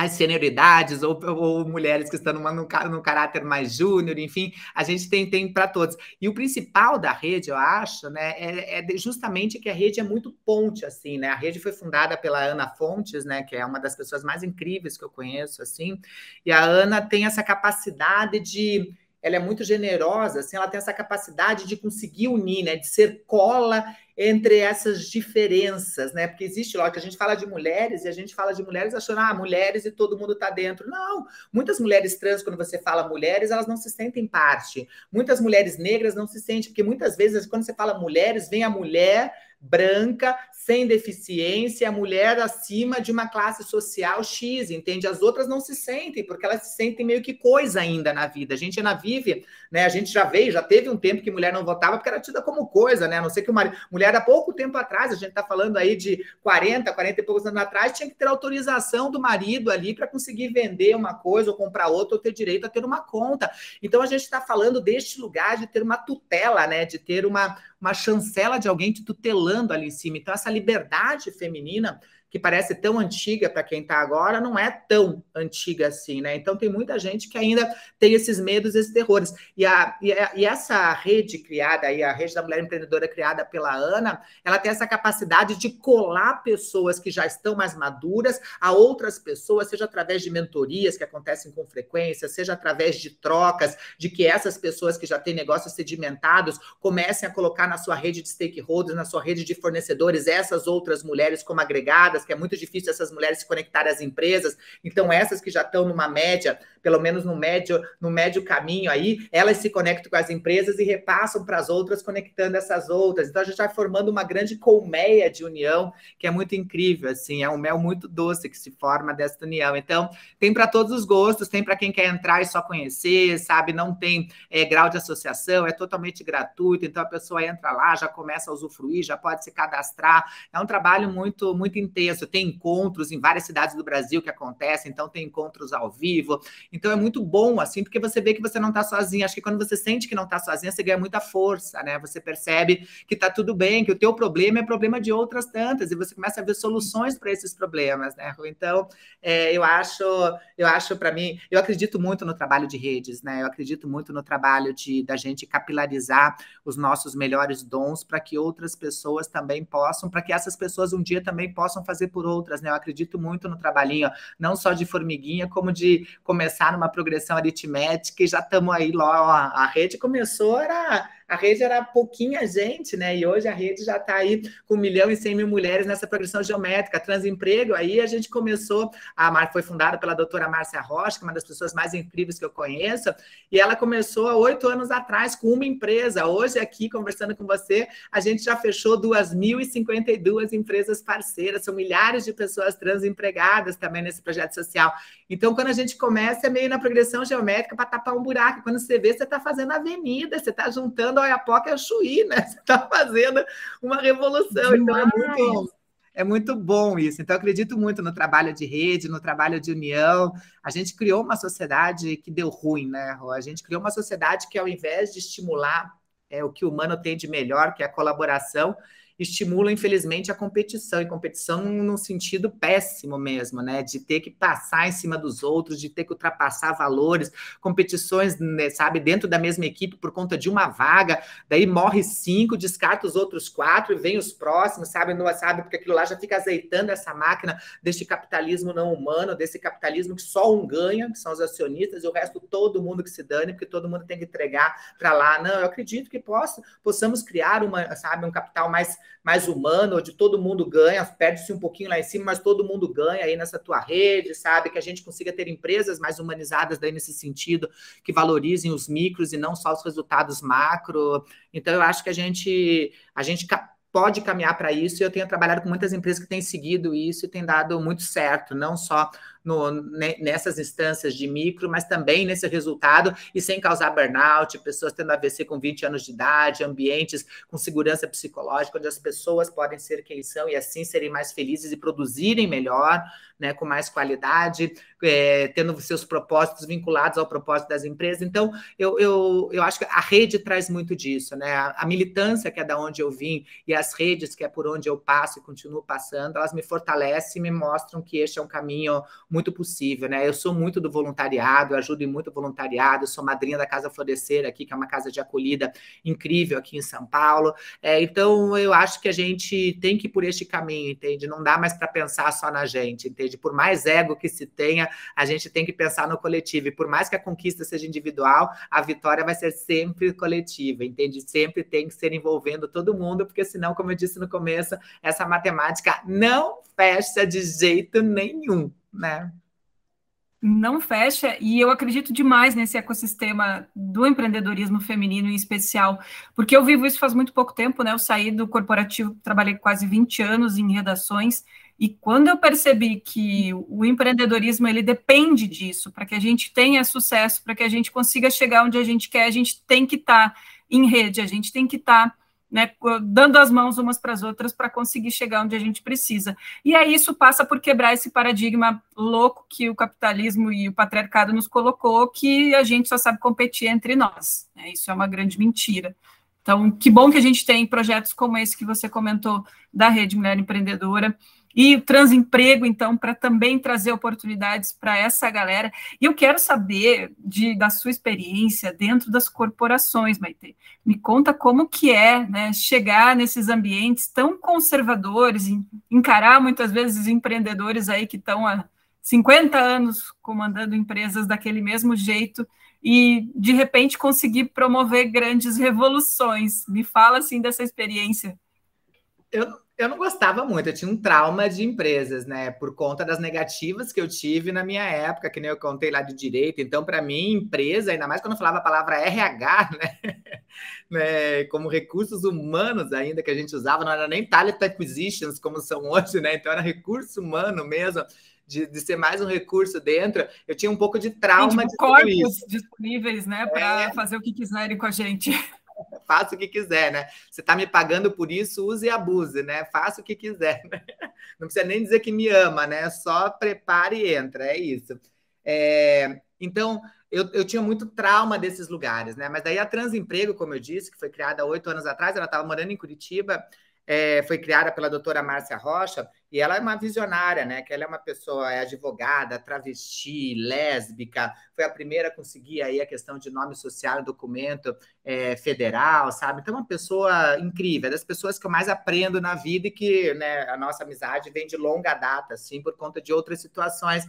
as senioridades ou, ou, mulheres que estão numa, num, num caráter mais júnior, enfim, a gente tem, tem para todos. E o principal da rede, eu acho, né, é, é, justamente que a rede é muito ponte, assim, né? A rede foi fundada pela Ana Fontes, né, que é uma das pessoas mais incríveis que eu conheço, assim, e a Ana tem essa capacidade de ela é muito generosa, assim, ela tem essa capacidade de conseguir unir, né, de ser cola entre essas diferenças, né? Porque existe, lógico, a gente fala de mulheres e a gente fala de mulheres achando, ah, mulheres e todo mundo está dentro. Não, muitas mulheres trans, quando você fala mulheres, elas não se sentem parte. Muitas mulheres negras não se sentem, porque muitas vezes, quando você fala mulheres, vem a mulher branca, sem deficiência, mulher acima de uma classe social X, entende? As outras não se sentem, porque elas se sentem meio que coisa ainda na vida. A gente ainda vive, né? A gente já veio, já teve um tempo que mulher não votava porque era tida como coisa, né? A não sei que uma mulher há pouco tempo atrás, a gente está falando aí de 40, 40 e poucos anos atrás, tinha que ter autorização do marido ali para conseguir vender uma coisa ou comprar outra ou ter direito a ter uma conta. Então a gente está falando deste lugar de ter uma tutela, né? De ter uma, uma chancela de alguém te tutelando ali em cima. Então, essa liberdade feminina que parece tão antiga para quem está agora, não é tão antiga assim, né? Então tem muita gente que ainda tem esses medos, esses terrores. E, a, e, a, e essa rede criada aí, a rede da mulher empreendedora criada pela Ana, ela tem essa capacidade de colar pessoas que já estão mais maduras a outras pessoas, seja através de mentorias que acontecem com frequência, seja através de trocas, de que essas pessoas que já têm negócios sedimentados comecem a colocar na sua rede de stakeholders, na sua rede de fornecedores, essas outras mulheres como agregadas que é muito difícil essas mulheres se conectarem às empresas. Então, essas que já estão numa média, pelo menos no médio, no médio caminho aí, elas se conectam com as empresas e repassam para as outras, conectando essas outras. Então, a gente vai formando uma grande colmeia de união, que é muito incrível, assim, é um mel muito doce que se forma dessa união. Então, tem para todos os gostos, tem para quem quer entrar e só conhecer, sabe? Não tem é, grau de associação, é totalmente gratuito, então a pessoa entra lá, já começa a usufruir, já pode se cadastrar. É um trabalho muito, muito intenso tem encontros em várias cidades do Brasil que acontecem, então tem encontros ao vivo. Então é muito bom, assim, porque você vê que você não está sozinha. Acho que quando você sente que não está sozinha, você ganha muita força, né? Você percebe que está tudo bem, que o teu problema é problema de outras tantas, e você começa a ver soluções para esses problemas, né? Então, é, eu acho, eu acho para mim, eu acredito muito no trabalho de redes, né? Eu acredito muito no trabalho de da gente capilarizar os nossos melhores dons para que outras pessoas também possam, para que essas pessoas um dia também possam fazer por outras, né? Eu acredito muito no trabalhinho, não só de formiguinha, como de começar numa progressão aritmética e já estamos aí, lá, a rede começou, era a rede era pouquinha gente, né? E hoje a rede já está aí com um milhão e cem mil mulheres nessa progressão geométrica. Transemprego, aí a gente começou, a foi fundada pela doutora Márcia Rocha, que é uma das pessoas mais incríveis que eu conheço, e ela começou há oito anos atrás com uma empresa. Hoje, aqui, conversando com você, a gente já fechou 2.052 empresas parceiras, são milhares de pessoas transempregadas também nesse projeto social. Então, quando a gente começa, é meio na progressão geométrica para tapar um buraco. Quando você vê, você está fazendo avenida, você está juntando a Oiapoque a Chuí, né? Você está fazendo uma revolução. Então é muito, é muito bom isso. Então, eu acredito muito no trabalho de rede, no trabalho de união. A gente criou uma sociedade que deu ruim, né, Rô? A gente criou uma sociedade que, ao invés de estimular é, o que o humano tem de melhor, que é a colaboração, estimula, infelizmente, a competição, e competição no sentido péssimo mesmo, né? De ter que passar em cima dos outros, de ter que ultrapassar valores, competições, né, sabe, dentro da mesma equipe por conta de uma vaga, daí morre cinco, descarta os outros quatro e vem os próximos, sabe, não sabe, porque aquilo lá já fica azeitando essa máquina deste capitalismo não humano, desse capitalismo que só um ganha, que são os acionistas, e o resto todo mundo que se dane, porque todo mundo tem que entregar para lá. Não, eu acredito que possa, possamos criar uma, sabe, um capital mais mais humano, onde todo mundo ganha, perde-se um pouquinho lá em cima, mas todo mundo ganha aí nessa tua rede, sabe? Que a gente consiga ter empresas mais humanizadas daí nesse sentido, que valorizem os micros e não só os resultados macro. Então, eu acho que a gente, a gente pode caminhar para isso, e eu tenho trabalhado com muitas empresas que têm seguido isso e tem dado muito certo, não só no, nessas instâncias de micro, mas também nesse resultado e sem causar burnout, pessoas tendo AVC com 20 anos de idade, ambientes com segurança psicológica, onde as pessoas podem ser quem são e assim serem mais felizes e produzirem melhor, né, com mais qualidade, é, tendo seus propósitos vinculados ao propósito das empresas. Então, eu, eu, eu acho que a rede traz muito disso, né? A, a militância, que é da onde eu vim, e as redes, que é por onde eu passo e continuo passando, elas me fortalecem e me mostram que este é um caminho muito possível, né? Eu sou muito do voluntariado, eu ajudo em muito voluntariado, sou madrinha da Casa Florescer aqui, que é uma casa de acolhida incrível aqui em São Paulo. É, então, eu acho que a gente tem que ir por este caminho, entende? Não dá mais para pensar só na gente, entende? Por mais ego que se tenha, a gente tem que pensar no coletivo. E por mais que a conquista seja individual, a vitória vai ser sempre coletiva, entende? Sempre tem que ser envolvendo todo mundo, porque senão, como eu disse no começo, essa matemática não fecha de jeito nenhum né? Não fecha, e eu acredito demais nesse ecossistema do empreendedorismo feminino em especial, porque eu vivo isso faz muito pouco tempo, né? Eu saí do corporativo, trabalhei quase 20 anos em redações, e quando eu percebi que o empreendedorismo ele depende disso, para que a gente tenha sucesso, para que a gente consiga chegar onde a gente quer, a gente tem que estar tá em rede, a gente tem que estar tá né, dando as mãos umas para as outras para conseguir chegar onde a gente precisa. E aí isso passa por quebrar esse paradigma louco que o capitalismo e o patriarcado nos colocou, que a gente só sabe competir entre nós. Né? Isso é uma grande mentira. Então, que bom que a gente tem projetos como esse que você comentou da Rede Mulher Empreendedora, e o transemprego, então, para também trazer oportunidades para essa galera. E eu quero saber de, da sua experiência dentro das corporações, Maite. Me conta como que é né, chegar nesses ambientes tão conservadores, encarar muitas vezes empreendedores aí que estão há 50 anos comandando empresas daquele mesmo jeito e, de repente, conseguir promover grandes revoluções. Me fala, assim, dessa experiência. Eu, eu não gostava muito, eu tinha um trauma de empresas, né? Por conta das negativas que eu tive na minha época, que nem eu contei lá de direito. Então, para mim, empresa, ainda mais quando eu falava a palavra RH, né? né? Como recursos humanos ainda que a gente usava, não era nem talent acquisitions como são hoje, né? Então era recurso humano mesmo. De, de, ser mais um recurso dentro, eu tinha um pouco de trauma Sim, de corpos disponíveis, né, para é. fazer o que quiserem com a gente. faça o que quiser, né? Você está me pagando por isso, use e abuse, né? Faça o que quiser. Né? Não precisa nem dizer que me ama, né? Só prepare e entra, é isso. É, então, eu, eu tinha muito trauma desses lugares, né? Mas daí a Transemprego, como eu disse, que foi criada oito anos atrás, ela estava morando em Curitiba, é, foi criada pela doutora Márcia Rocha, e ela é uma visionária, né? Que ela é uma pessoa, é advogada, travesti, lésbica, foi a primeira a conseguir aí a questão de nome social documento é, federal, sabe? Então, é uma pessoa incrível, é das pessoas que eu mais aprendo na vida e que né, a nossa amizade vem de longa data, assim, por conta de outras situações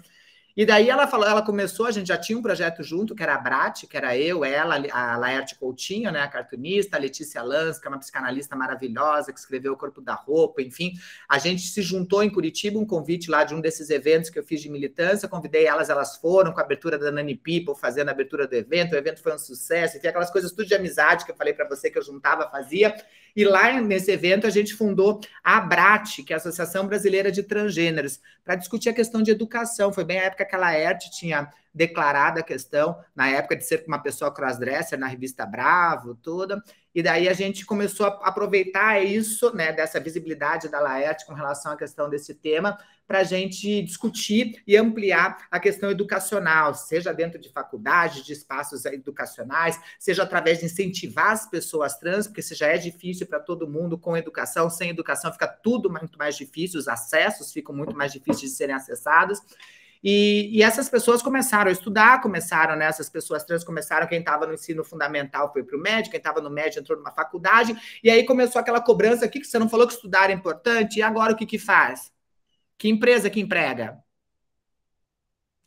e daí ela falou, ela começou, a gente já tinha um projeto junto, que era a Brat, que era eu, ela, a Laerte Coutinho, né, a cartunista, a Letícia Lanz, que é uma psicanalista maravilhosa, que escreveu O Corpo da Roupa, enfim. A gente se juntou em Curitiba, um convite lá de um desses eventos que eu fiz de militância, convidei elas, elas foram com a abertura da Nani People, fazendo a abertura do evento, o evento foi um sucesso, enfim, aquelas coisas tudo de amizade que eu falei para você que eu juntava, fazia. E lá nesse evento a gente fundou a ABRAT, que é a Associação Brasileira de Transgêneros, para discutir a questão de educação. Foi bem a época que a Laerte tinha declarada a questão, na época de ser uma pessoa crossdresser na revista Bravo, toda. E daí a gente começou a aproveitar isso, né, dessa visibilidade da Laerte com relação à questão desse tema, para a gente discutir e ampliar a questão educacional, seja dentro de faculdades, de espaços educacionais, seja através de incentivar as pessoas trans, porque se já é difícil para todo mundo com educação, sem educação fica tudo muito mais difícil, os acessos ficam muito mais difíceis de serem acessados. E, e, essas pessoas começaram a estudar, começaram, né? Essas pessoas trans começaram, quem estava no ensino fundamental foi para o médio, quem estava no médio entrou numa faculdade, e aí começou aquela cobrança aqui que você não falou que estudar é importante, e agora o que, que faz? Que empresa que emprega?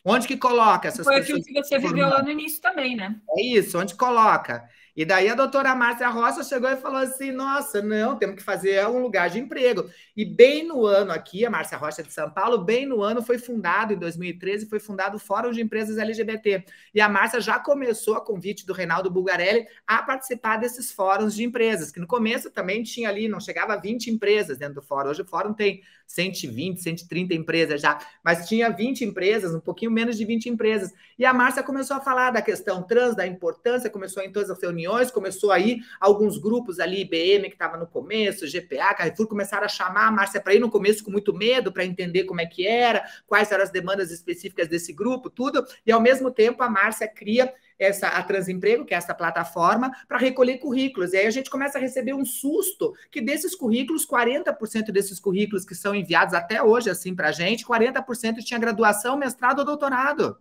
Onde que coloca essas foi pessoas? Foi aquilo que você viveu lá no início também, né? É isso, onde coloca? E daí a doutora Márcia Roça chegou e falou assim: nossa, não, temos que fazer um lugar de emprego. E bem no ano aqui, a Márcia Rocha de São Paulo, bem no ano foi fundado, em 2013, foi fundado o Fórum de Empresas LGBT. E a Márcia já começou, a convite do Reinaldo Bulgarelli, a participar desses fóruns de empresas, que no começo também tinha ali, não chegava a 20 empresas dentro do fórum. Hoje o fórum tem 120, 130 empresas já, mas tinha 20 empresas, um pouquinho menos de 20 empresas. E a Márcia começou a falar da questão trans, da importância, começou em todas as reuniões, começou aí alguns grupos ali, IBM que estava no começo, GPA, Carrefour, começaram a chamar a Márcia para ir no começo com muito medo, para entender como é que era, quais eram as demandas específicas desse grupo, tudo, e ao mesmo tempo a Márcia cria essa a Transemprego, que é essa plataforma, para recolher currículos. E aí a gente começa a receber um susto que desses currículos, 40% desses currículos que são enviados até hoje assim para a gente, 40% tinha graduação, mestrado ou doutorado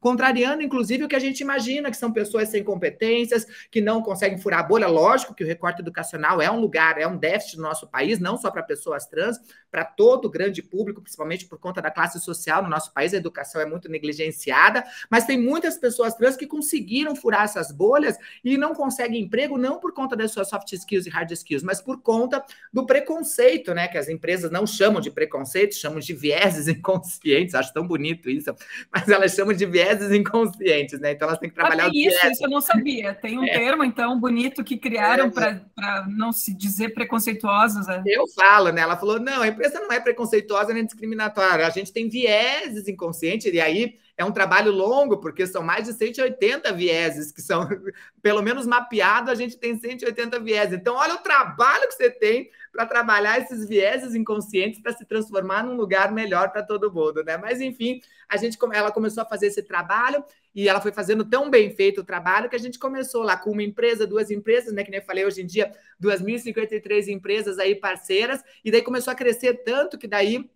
contrariando inclusive o que a gente imagina, que são pessoas sem competências, que não conseguem furar a bolha. Lógico que o recorte educacional é um lugar, é um déficit no nosso país, não só para pessoas trans, para todo o grande público, principalmente por conta da classe social no nosso país, a educação é muito negligenciada, mas tem muitas pessoas trans que conseguiram furar essas bolhas e não conseguem emprego, não por conta das suas soft skills e hard skills, mas por conta do preconceito, né? Que as empresas não chamam de preconceito, chamam de vieses inconscientes, acho tão bonito isso, mas elas chamam de vieses inconscientes, né? Então elas têm que trabalhar ah, tem isso, isso eu não sabia. Tem um é. termo, então, bonito que criaram é. para não se dizer preconceituosos. Né? Eu falo, né? Ela falou: não, a empresa não é preconceituosa nem discriminatória. A gente tem vieses inconscientes, e aí é um trabalho longo, porque são mais de 180 vieses que são, pelo menos mapeado, a gente tem 180 vieses. Então, olha o trabalho que você tem para trabalhar esses vieses inconscientes para se transformar num lugar melhor para todo mundo, né? Mas enfim, a gente ela começou a fazer esse trabalho e ela foi fazendo tão bem feito o trabalho que a gente começou lá com uma empresa, duas empresas, né? Que nem eu falei hoje em dia, 2.053 empresas aí parceiras, e daí começou a crescer tanto que daí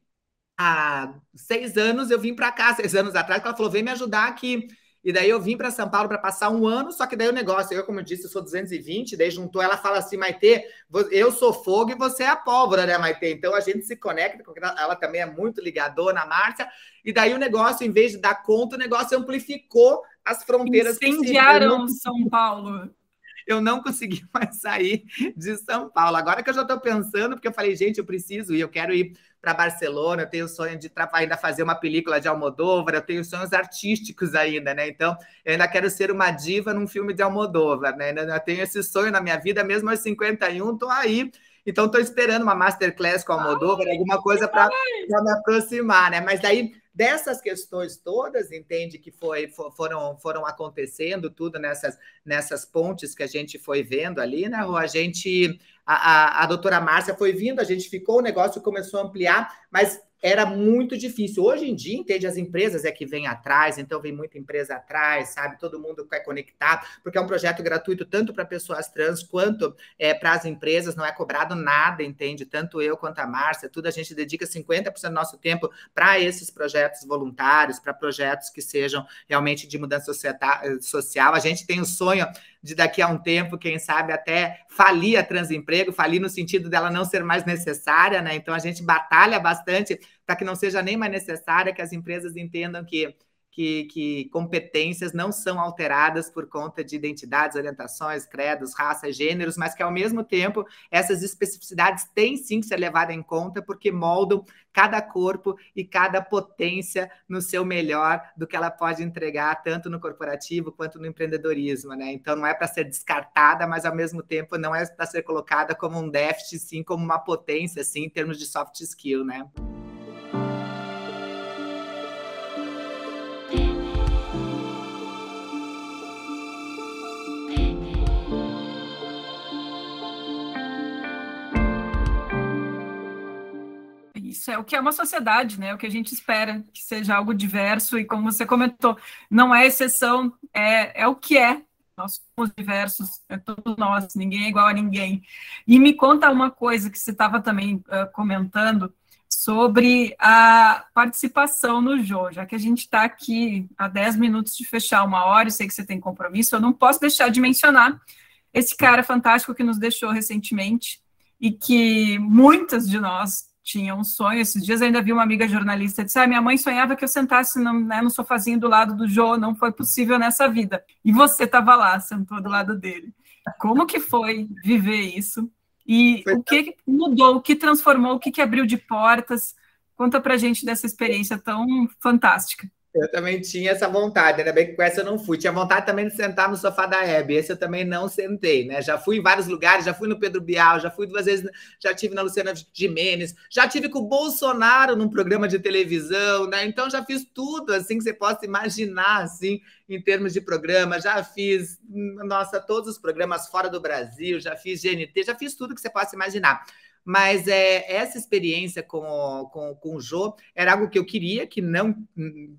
há seis anos eu vim para cá, seis anos atrás, que ela falou: vem me ajudar aqui. E daí eu vim para São Paulo para passar um ano, só que daí o negócio, eu, como eu disse, eu sou 220, daí juntou, ela fala assim, Maitê, eu sou fogo e você é a pólvora, né, Maitê? Então a gente se conecta, porque ela também é muito ligadora, a Márcia, e daí o negócio, em vez de dar conta, o negócio amplificou as fronteiras. Incendiaram São Paulo eu não consegui mais sair de São Paulo. Agora que eu já estou pensando, porque eu falei, gente, eu preciso ir, eu quero ir para Barcelona, eu tenho o sonho de ainda fazer uma película de Almodóvar, eu tenho sonhos artísticos ainda, né? Então, eu ainda quero ser uma diva num filme de Almodóvar, né? Eu tenho esse sonho na minha vida, mesmo aos 51, estou aí. Então, estou esperando uma masterclass com Almodóvar, alguma coisa para me aproximar, né? Mas daí dessas questões todas, entende que foi, foram, foram acontecendo tudo nessas, nessas pontes que a gente foi vendo ali, né? A gente, a, a, a doutora Márcia foi vindo, a gente ficou, o negócio começou a ampliar, mas era muito difícil. Hoje em dia, entende, as empresas é que vêm atrás, então vem muita empresa atrás, sabe? Todo mundo quer conectar, porque é um projeto gratuito tanto para pessoas trans quanto é, para as empresas, não é cobrado nada, entende? Tanto eu quanto a Márcia, tudo a gente dedica 50% do nosso tempo para esses projetos voluntários, para projetos que sejam realmente de mudança social. A gente tem o sonho de daqui a um tempo, quem sabe, até falir a transemprego, falir no sentido dela não ser mais necessária, né? Então a gente batalha bastante para que não seja nem mais necessária, que as empresas entendam que que, que, competências não são alteradas por conta de identidades, orientações, credos, raças, gêneros, mas que ao mesmo tempo essas especificidades têm sim que ser levadas em conta porque moldam cada corpo e cada potência no seu melhor do que ela pode entregar tanto no corporativo quanto no empreendedorismo, né? Então não é para ser descartada, mas ao mesmo tempo não é para ser colocada como um déficit, sim como uma potência, sim, em termos de soft skill, né? É o que é uma sociedade, né? O que a gente espera que seja algo diverso e como você comentou, não é exceção, é, é o que é. Nós somos diversos, é todos nós, ninguém é igual a ninguém. E me conta uma coisa que você estava também uh, comentando sobre a participação no Jô, já que a gente está aqui a 10 minutos de fechar uma hora, eu sei que você tem compromisso, eu não posso deixar de mencionar esse cara fantástico que nos deixou recentemente e que muitas de nós tinham um sonho. Esses dias ainda vi uma amiga jornalista disse: ah, minha mãe sonhava que eu sentasse no, né, no sofazinho do lado do Jô, não foi possível nessa vida. E você estava lá, sentou do lado dele. Como que foi viver isso? E Foi o que mudou, o que transformou, o que, que abriu de portas? Conta para gente dessa experiência tão fantástica. Eu também tinha essa vontade, ainda bem que com essa eu não fui. Tinha vontade também de sentar no sofá da Hebe, esse eu também não sentei, né? Já fui em vários lugares, já fui no Pedro Bial, já fui duas vezes, já tive na Luciana Jimenez, já tive com o Bolsonaro num programa de televisão, né? Então já fiz tudo assim que você possa imaginar, assim, em termos de programa. Já fiz, nossa, todos os programas fora do Brasil, já fiz GNT, já fiz tudo que você possa imaginar mas é, essa experiência com, com, com o Jô era algo que eu queria, que não,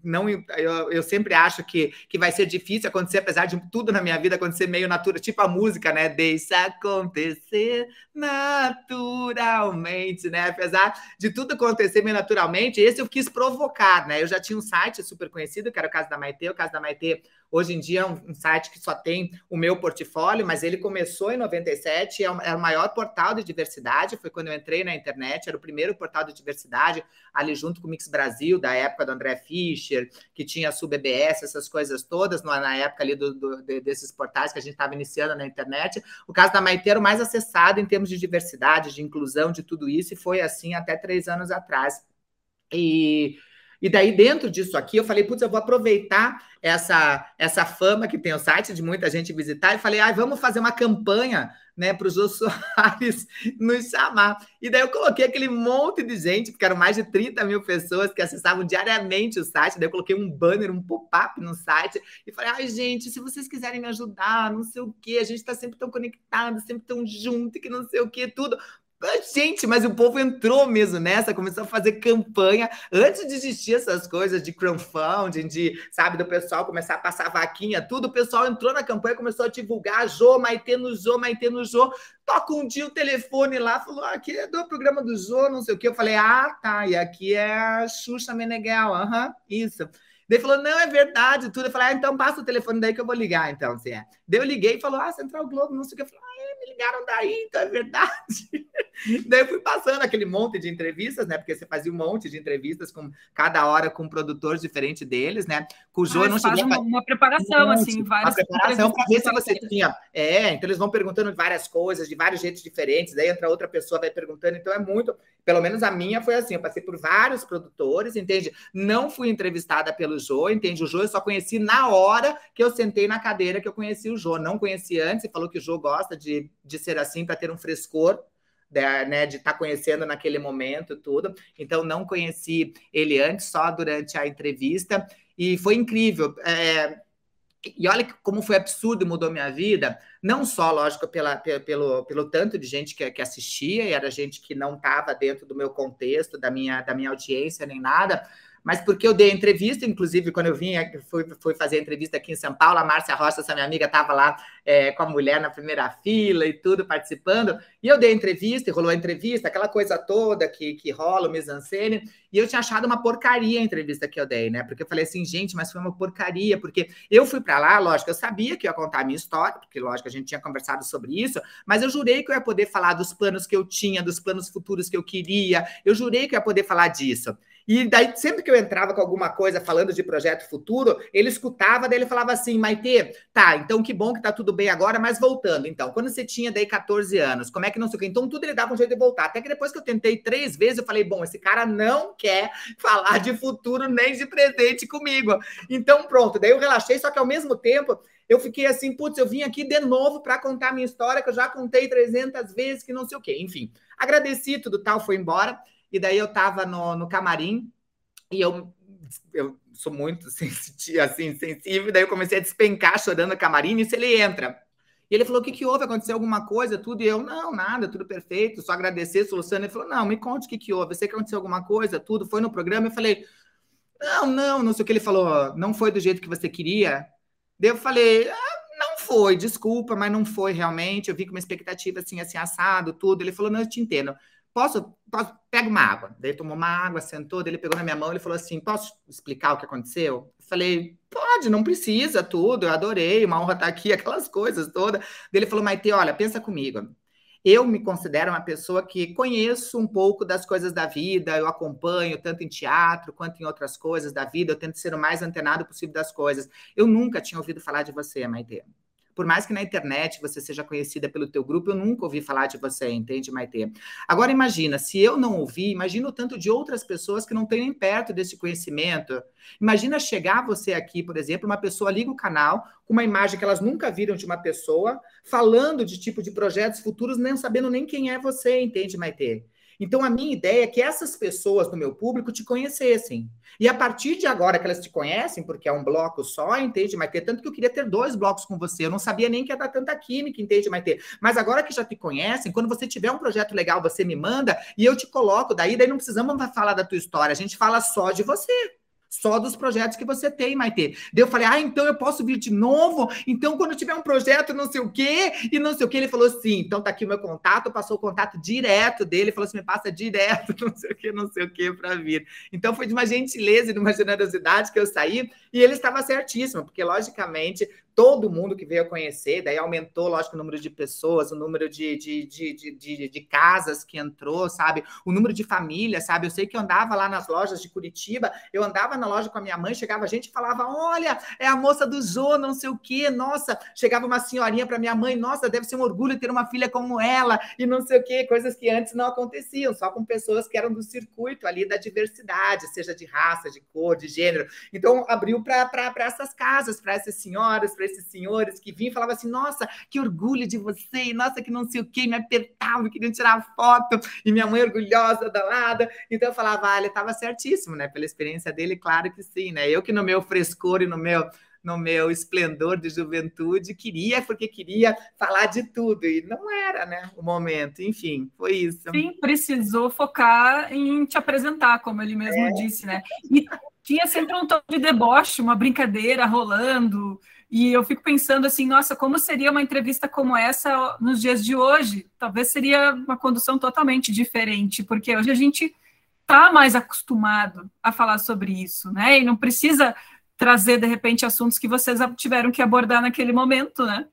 não eu, eu sempre acho que, que vai ser difícil acontecer, apesar de tudo na minha vida acontecer meio natural, tipo a música, né? Deixa acontecer naturalmente, né? Apesar de tudo acontecer meio naturalmente, esse eu quis provocar, né? Eu já tinha um site super conhecido, que era o Caso da Maitê, o Caso da Maitê Hoje em dia é um, site que só tem o meu portfólio, mas ele começou em 97, é, é o maior portal de diversidade. Foi quando eu entrei na internet, era o primeiro portal de diversidade, ali junto com o Mix Brasil, da época do André Fischer, que tinha a SubBBS, essas coisas todas, na época ali do, do, desses portais que a gente estava iniciando na internet. O caso da Maite era o mais acessado em termos de diversidade, de inclusão, de tudo isso, e foi assim até três anos atrás. E e daí, dentro disso aqui, eu falei, putz, eu vou aproveitar essa, essa fama que tem o site de muita gente visitar e falei, ah, vamos fazer uma campanha né, para os Soares nos chamar. E daí eu coloquei aquele monte de gente, porque eram mais de 30 mil pessoas que acessavam diariamente o site. Daí eu coloquei um banner, um pop-up no site e falei: ai, gente, se vocês quiserem me ajudar, não sei o quê, a gente está sempre tão conectado, sempre tão junto, que não sei o quê, tudo. Gente, mas o povo entrou mesmo nessa, começou a fazer campanha antes de existir essas coisas de crowdfunding, de, sabe, do pessoal começar a passar vaquinha, tudo. O pessoal entrou na campanha, começou a divulgar Jô, Maitê no Jô, Maitê no Jô. Toca um dia o telefone lá, falou: ah, aqui é do programa do Jô, não sei o quê. Eu falei: ah, tá, e aqui é a Xuxa Meneghel, aham, uhum, isso. Daí falou, não, é verdade, tudo. Eu falei, ah, então passa o telefone daí que eu vou ligar, então, se é. Daí eu liguei e falou, ah, Central Globo, não sei o que. Eu falei, ah, me ligaram daí, então é verdade. daí eu fui passando aquele monte de entrevistas, né? Porque você fazia um monte de entrevistas com cada hora com um produtor diferente deles, né? Com o Jô, ah, não cheguei uma, uma preparação, um assim, várias. Uma preparação para ver se você tinha. É, então eles vão perguntando várias coisas, de vários jeitos diferentes, daí entra outra pessoa, vai perguntando, então é muito. Pelo menos a minha foi assim, eu passei por vários produtores, entende? Não fui entrevistada pelo Jô, entende? O Jô eu só conheci na hora que eu sentei na cadeira que eu conheci o Jô. Não conheci antes, e falou que o Jô gosta de, de ser assim para ter um frescor. Né, de estar tá conhecendo naquele momento tudo. Então, não conheci ele antes, só durante a entrevista, e foi incrível. É, e olha como foi absurdo, mudou minha vida. Não só, lógico, pela, pelo, pelo tanto de gente que, que assistia, e era gente que não estava dentro do meu contexto, da minha, da minha audiência, nem nada, mas porque eu dei entrevista, inclusive, quando eu vim, fui, fui fazer entrevista aqui em São Paulo, a Márcia Rocha, essa minha amiga, estava lá é, com a mulher na primeira fila e tudo, participando, e eu dei entrevista, e rolou a entrevista, aquela coisa toda que, que rola, o mise-en-scène, e eu tinha achado uma porcaria a entrevista que eu dei, né? Porque eu falei assim, gente, mas foi uma porcaria, porque eu fui para lá, lógico, eu sabia que ia contar a minha história, porque, lógico, a gente tinha conversado sobre isso, mas eu jurei que eu ia poder falar dos planos que eu tinha, dos planos futuros que eu queria, eu jurei que eu ia poder falar disso. E daí, sempre que eu entrava com alguma coisa falando de projeto futuro, ele escutava, daí ele falava assim, Maite, tá, então que bom que tá tudo bem agora, mas voltando. Então, quando você tinha daí 14 anos, como é que não sei o quê? Então, tudo ele dava um jeito de voltar. Até que depois que eu tentei três vezes, eu falei, bom, esse cara não quer falar de futuro nem de presente comigo. Então, pronto, daí eu relaxei, só que ao mesmo tempo, eu fiquei assim, putz, eu vim aqui de novo para contar minha história, que eu já contei 300 vezes, que não sei o quê. Enfim, agradeci, tudo tal, foi embora. E daí eu estava no, no camarim e eu, eu sou muito sensitivo, assim, sensível, daí eu comecei a despencar chorando no camarim, e nisso ele entra. E ele falou: o que, que houve? Aconteceu alguma coisa? Tudo. E eu, não, nada, tudo perfeito, só agradecer, solucionando. Ele falou: não, me conte o que, que houve. Eu sei que aconteceu alguma coisa, tudo. Foi no programa. Eu falei: não, não, não sei o que. Ele falou: não foi do jeito que você queria. Daí eu falei: ah, não foi, desculpa, mas não foi realmente. Eu vi com uma expectativa assim, assim, assado, tudo. Ele falou: não, eu te entendo. Posso, posso, pega uma água. Daí ele tomou uma água, sentou, daí ele pegou na minha mão e falou assim: posso explicar o que aconteceu? Eu falei, pode, não precisa, tudo, eu adorei, uma honra estar aqui, aquelas coisas todas. Daí ele falou, Maite, olha, pensa comigo. Eu me considero uma pessoa que conheço um pouco das coisas da vida, eu acompanho tanto em teatro quanto em outras coisas da vida, eu tento ser o mais antenado possível das coisas. Eu nunca tinha ouvido falar de você, Maite. Por mais que na internet você seja conhecida pelo teu grupo, eu nunca ouvi falar de você, entende, Maite? Agora imagina, se eu não ouvi, imagina o tanto de outras pessoas que não têm nem perto desse conhecimento. Imagina chegar você aqui, por exemplo, uma pessoa liga o canal com uma imagem que elas nunca viram de uma pessoa, falando de tipo de projetos futuros, nem sabendo nem quem é você, entende, Maite? Então, a minha ideia é que essas pessoas do meu público te conhecessem. E a partir de agora que elas te conhecem, porque é um bloco só, entende, Maite? Tanto que eu queria ter dois blocos com você. Eu não sabia nem que ia dar tanta química, entende, Maite? Mas agora que já te conhecem, quando você tiver um projeto legal, você me manda e eu te coloco daí, daí não precisamos falar da tua história, a gente fala só de você só dos projetos que você tem, Maite. Daí eu falei, ah, então eu posso vir de novo? Então, quando tiver um projeto, não sei o quê, e não sei o quê, ele falou sim, então tá aqui o meu contato, passou o contato direto dele, falou assim, me passa direto, não sei o quê, não sei o quê, para vir. Então, foi de uma gentileza e de uma generosidade que eu saí, e ele estava certíssimo, porque, logicamente, todo mundo que veio a conhecer, daí aumentou, lógico, o número de pessoas, o número de, de, de, de, casas que entrou, sabe? O número de famílias, sabe? Eu sei que eu andava lá nas lojas de Curitiba, eu andava na loja com a minha mãe, chegava gente e falava: olha, é a moça do Jô, não sei o quê, nossa, chegava uma senhorinha para minha mãe, nossa, deve ser um orgulho ter uma filha como ela, e não sei o quê, coisas que antes não aconteciam, só com pessoas que eram do circuito ali da diversidade, seja de raça, de cor, de gênero. Então, abriu para essas casas, para essas senhoras, para esses senhores que vinham e falavam assim: nossa, que orgulho de você, nossa, que não sei o quê, me apertavam, queriam tirar foto, e minha mãe orgulhosa da lada. Então eu falava, ah, ele estava certíssimo, né? Pela experiência dele, claro que sim, né? Eu que no meu frescor e no meu no meu esplendor de juventude, queria, porque queria falar de tudo, e não era, né, o momento, enfim, foi isso. Sim, precisou focar em te apresentar, como ele mesmo é. disse, né, e tinha sempre um tom de deboche, uma brincadeira rolando, e eu fico pensando assim, nossa, como seria uma entrevista como essa nos dias de hoje? Talvez seria uma condução totalmente diferente, porque hoje a gente está mais acostumado a falar sobre isso, né? E não precisa trazer de repente assuntos que vocês tiveram que abordar naquele momento, né?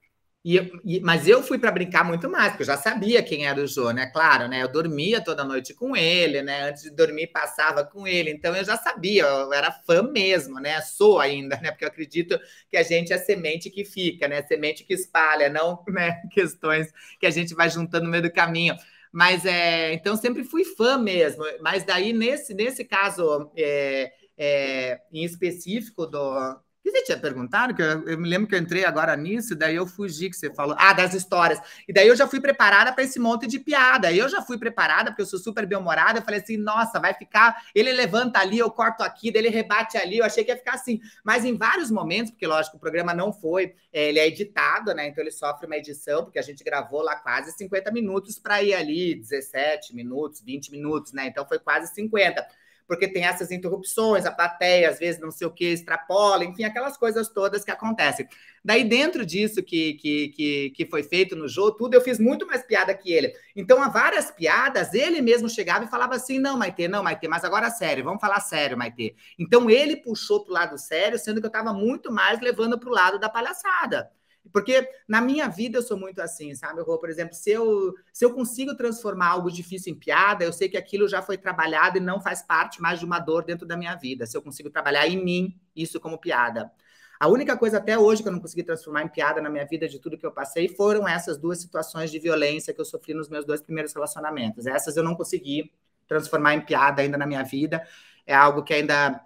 E, e, mas eu fui para brincar muito mais, porque eu já sabia quem era o Jô, né? Claro, né? Eu dormia toda noite com ele, né? Antes de dormir, passava com ele. Então eu já sabia, eu era fã mesmo, né? Sou ainda, né? Porque eu acredito que a gente é semente que fica, né? Semente que espalha, não né? questões que a gente vai juntando no meio do caminho. Mas é, então sempre fui fã mesmo. Mas daí, nesse, nesse caso é, é, em específico do, que você tinha perguntado? Que eu, eu, me lembro que eu entrei agora nisso, daí eu fugi que você falou. Ah, das histórias. E daí eu já fui preparada para esse monte de piada. Aí eu já fui preparada, porque eu sou super bem-humorada. Eu falei assim, nossa, vai ficar. Ele levanta ali, eu corto aqui, daí ele rebate ali. Eu achei que ia ficar assim. Mas em vários momentos, porque lógico, o programa não foi, é, ele é editado, né? Então ele sofre uma edição, porque a gente gravou lá quase 50 minutos para ir ali, 17 minutos, 20 minutos, né? Então foi quase 50 porque tem essas interrupções, a plateia às vezes não sei o que, extrapola, enfim, aquelas coisas todas que acontecem. Daí, dentro disso que, que, que, que foi feito no jogo, tudo, eu fiz muito mais piada que ele. Então, há várias piadas, ele mesmo chegava e falava assim: não, Maite, não, Maite, mas agora sério, vamos falar sério, Maite. Então, ele puxou para o lado sério, sendo que eu estava muito mais levando para o lado da palhaçada. Porque na minha vida eu sou muito assim, sabe? Vou, por exemplo, se eu, se eu consigo transformar algo difícil em piada, eu sei que aquilo já foi trabalhado e não faz parte mais de uma dor dentro da minha vida. Se eu consigo trabalhar em mim isso como piada. A única coisa até hoje que eu não consegui transformar em piada na minha vida de tudo que eu passei foram essas duas situações de violência que eu sofri nos meus dois primeiros relacionamentos. Essas eu não consegui transformar em piada ainda na minha vida. É algo que ainda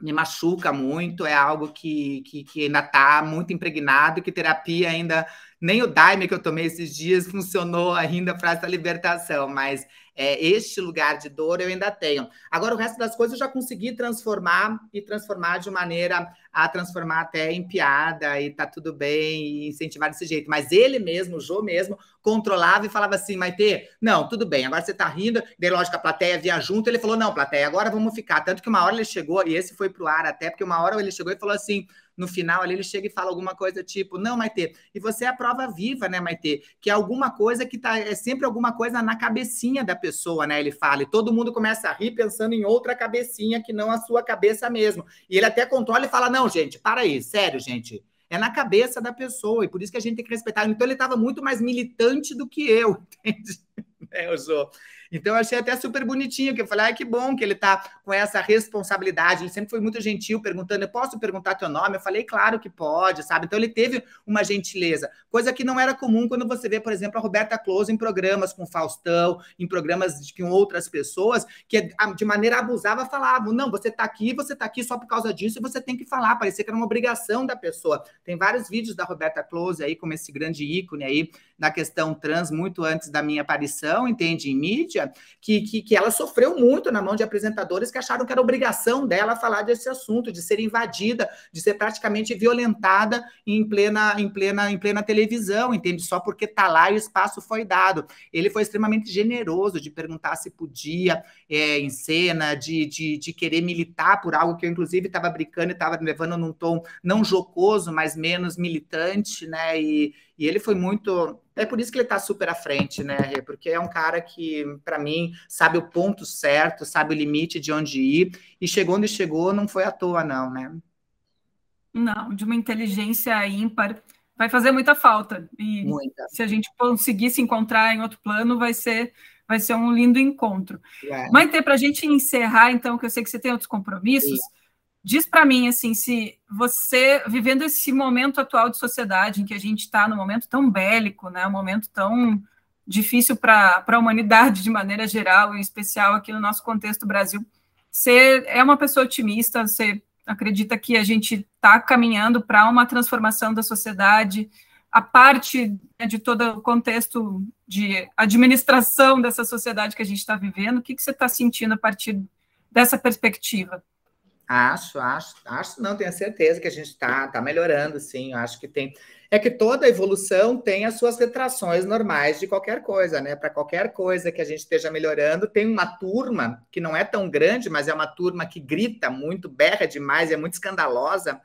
me machuca muito, é algo que, que, que ainda está muito impregnado, que terapia ainda, nem o Daime que eu tomei esses dias funcionou ainda para essa libertação, mas é, este lugar de dor eu ainda tenho. Agora, o resto das coisas eu já consegui transformar e transformar de maneira a transformar até em piada e tá tudo bem, e incentivar desse jeito. Mas ele mesmo, o Jô mesmo, controlava e falava assim, Maite, não, tudo bem, agora você tá rindo, daí lógico, a plateia via junto, ele falou, não, plateia, agora vamos ficar. Tanto que uma hora ele chegou, e esse foi pro ar até, porque uma hora ele chegou e falou assim, no final ali ele chega e fala alguma coisa tipo, não, Maite, e você é a prova viva, né, Maite? Que é alguma coisa que tá, é sempre alguma coisa na cabecinha da pessoa, né? Ele fala, e todo mundo começa a rir pensando em outra cabecinha que não a sua cabeça mesmo. E ele até controla e fala, não, gente, para aí, sério, gente. É na cabeça da pessoa, e por isso que a gente tem que respeitar. Então ele estava muito mais militante do que eu, entende? É, eu sou. Então, eu achei até super bonitinho, que eu falei, ah, que bom que ele está com essa responsabilidade. Ele sempre foi muito gentil, perguntando, eu posso perguntar teu nome? Eu falei, claro que pode, sabe? Então, ele teve uma gentileza, coisa que não era comum quando você vê, por exemplo, a Roberta Close em programas com Faustão, em programas com outras pessoas, que de maneira abusiva falavam, não, você está aqui, você está aqui só por causa disso e você tem que falar, parecia que era uma obrigação da pessoa. Tem vários vídeos da Roberta Close aí, como esse grande ícone aí, na questão trans, muito antes da minha aparição, entende, em mídia, que, que, que ela sofreu muito na mão de apresentadores que acharam que era obrigação dela falar desse assunto, de ser invadida, de ser praticamente violentada em plena, em plena, em plena televisão, entende? Só porque tá lá e o espaço foi dado. Ele foi extremamente generoso de perguntar se podia é, em cena, de, de, de querer militar por algo que eu, inclusive, estava brincando e estava levando num tom não jocoso, mas menos militante, né? E, e ele foi muito. É por isso que ele está super à frente, né, Rê? Porque é um cara que, para mim, sabe o ponto certo, sabe o limite de onde ir, e chegou onde chegou, não foi à toa, não, né? Não, de uma inteligência ímpar. Vai fazer muita falta. E muita. se a gente conseguir se encontrar em outro plano, vai ser vai ser um lindo encontro. É. Maite, para a gente encerrar, então, que eu sei que você tem outros compromissos, Sim. Diz para mim, assim, se você, vivendo esse momento atual de sociedade, em que a gente está num momento tão bélico, né, um momento tão difícil para a humanidade de maneira geral, em especial aqui no nosso contexto Brasil, você é uma pessoa otimista, você acredita que a gente está caminhando para uma transformação da sociedade, a parte né, de todo o contexto de administração dessa sociedade que a gente está vivendo, o que, que você está sentindo a partir dessa perspectiva? Acho, acho, acho, não, tenho certeza que a gente está tá melhorando, sim. Eu acho que tem. É que toda evolução tem as suas retrações normais de qualquer coisa, né? Para qualquer coisa que a gente esteja melhorando, tem uma turma que não é tão grande, mas é uma turma que grita muito, berra demais, é muito escandalosa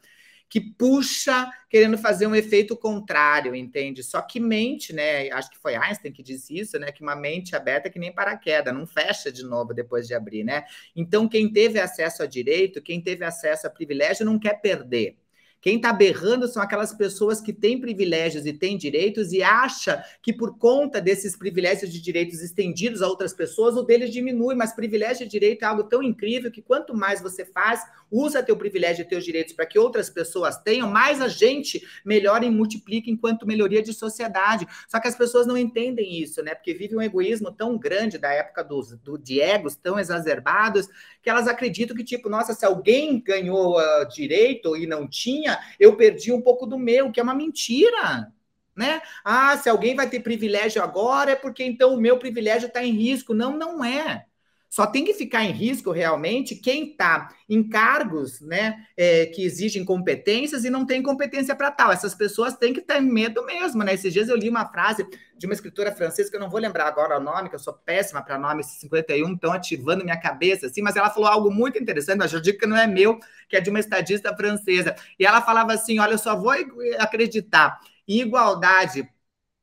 que puxa querendo fazer um efeito contrário, entende? Só que mente, né? Acho que foi Einstein que disse isso, né? Que uma mente aberta é que nem paraquedas, não fecha de novo depois de abrir, né? Então, quem teve acesso a direito, quem teve acesso a privilégio, não quer perder. Quem está berrando são aquelas pessoas que têm privilégios e têm direitos e acha que por conta desses privilégios de direitos estendidos a outras pessoas, o deles diminui, mas privilégio e direito é algo tão incrível que quanto mais você faz, usa teu privilégio e teus direitos para que outras pessoas tenham, mais a gente melhora e multiplica enquanto melhoria de sociedade. Só que as pessoas não entendem isso, né? Porque vive um egoísmo tão grande da época dos, do, de egos tão exacerbados que elas acreditam que, tipo, nossa, se alguém ganhou uh, direito e não tinha, eu perdi um pouco do meu, que é uma mentira. Né? Ah, se alguém vai ter privilégio agora é porque então o meu privilégio está em risco. Não, não é. Só tem que ficar em risco realmente quem está em cargos né, é, que exigem competências e não tem competência para tal. Essas pessoas têm que ter medo mesmo. Né? Esses dias eu li uma frase de uma escritora francesa, que eu não vou lembrar agora o nome, que eu sou péssima para nome, 51 estão ativando minha cabeça, assim, mas ela falou algo muito interessante, mas eu digo que não é meu, que é de uma estadista francesa. E ela falava assim: olha, eu só vou acreditar em igualdade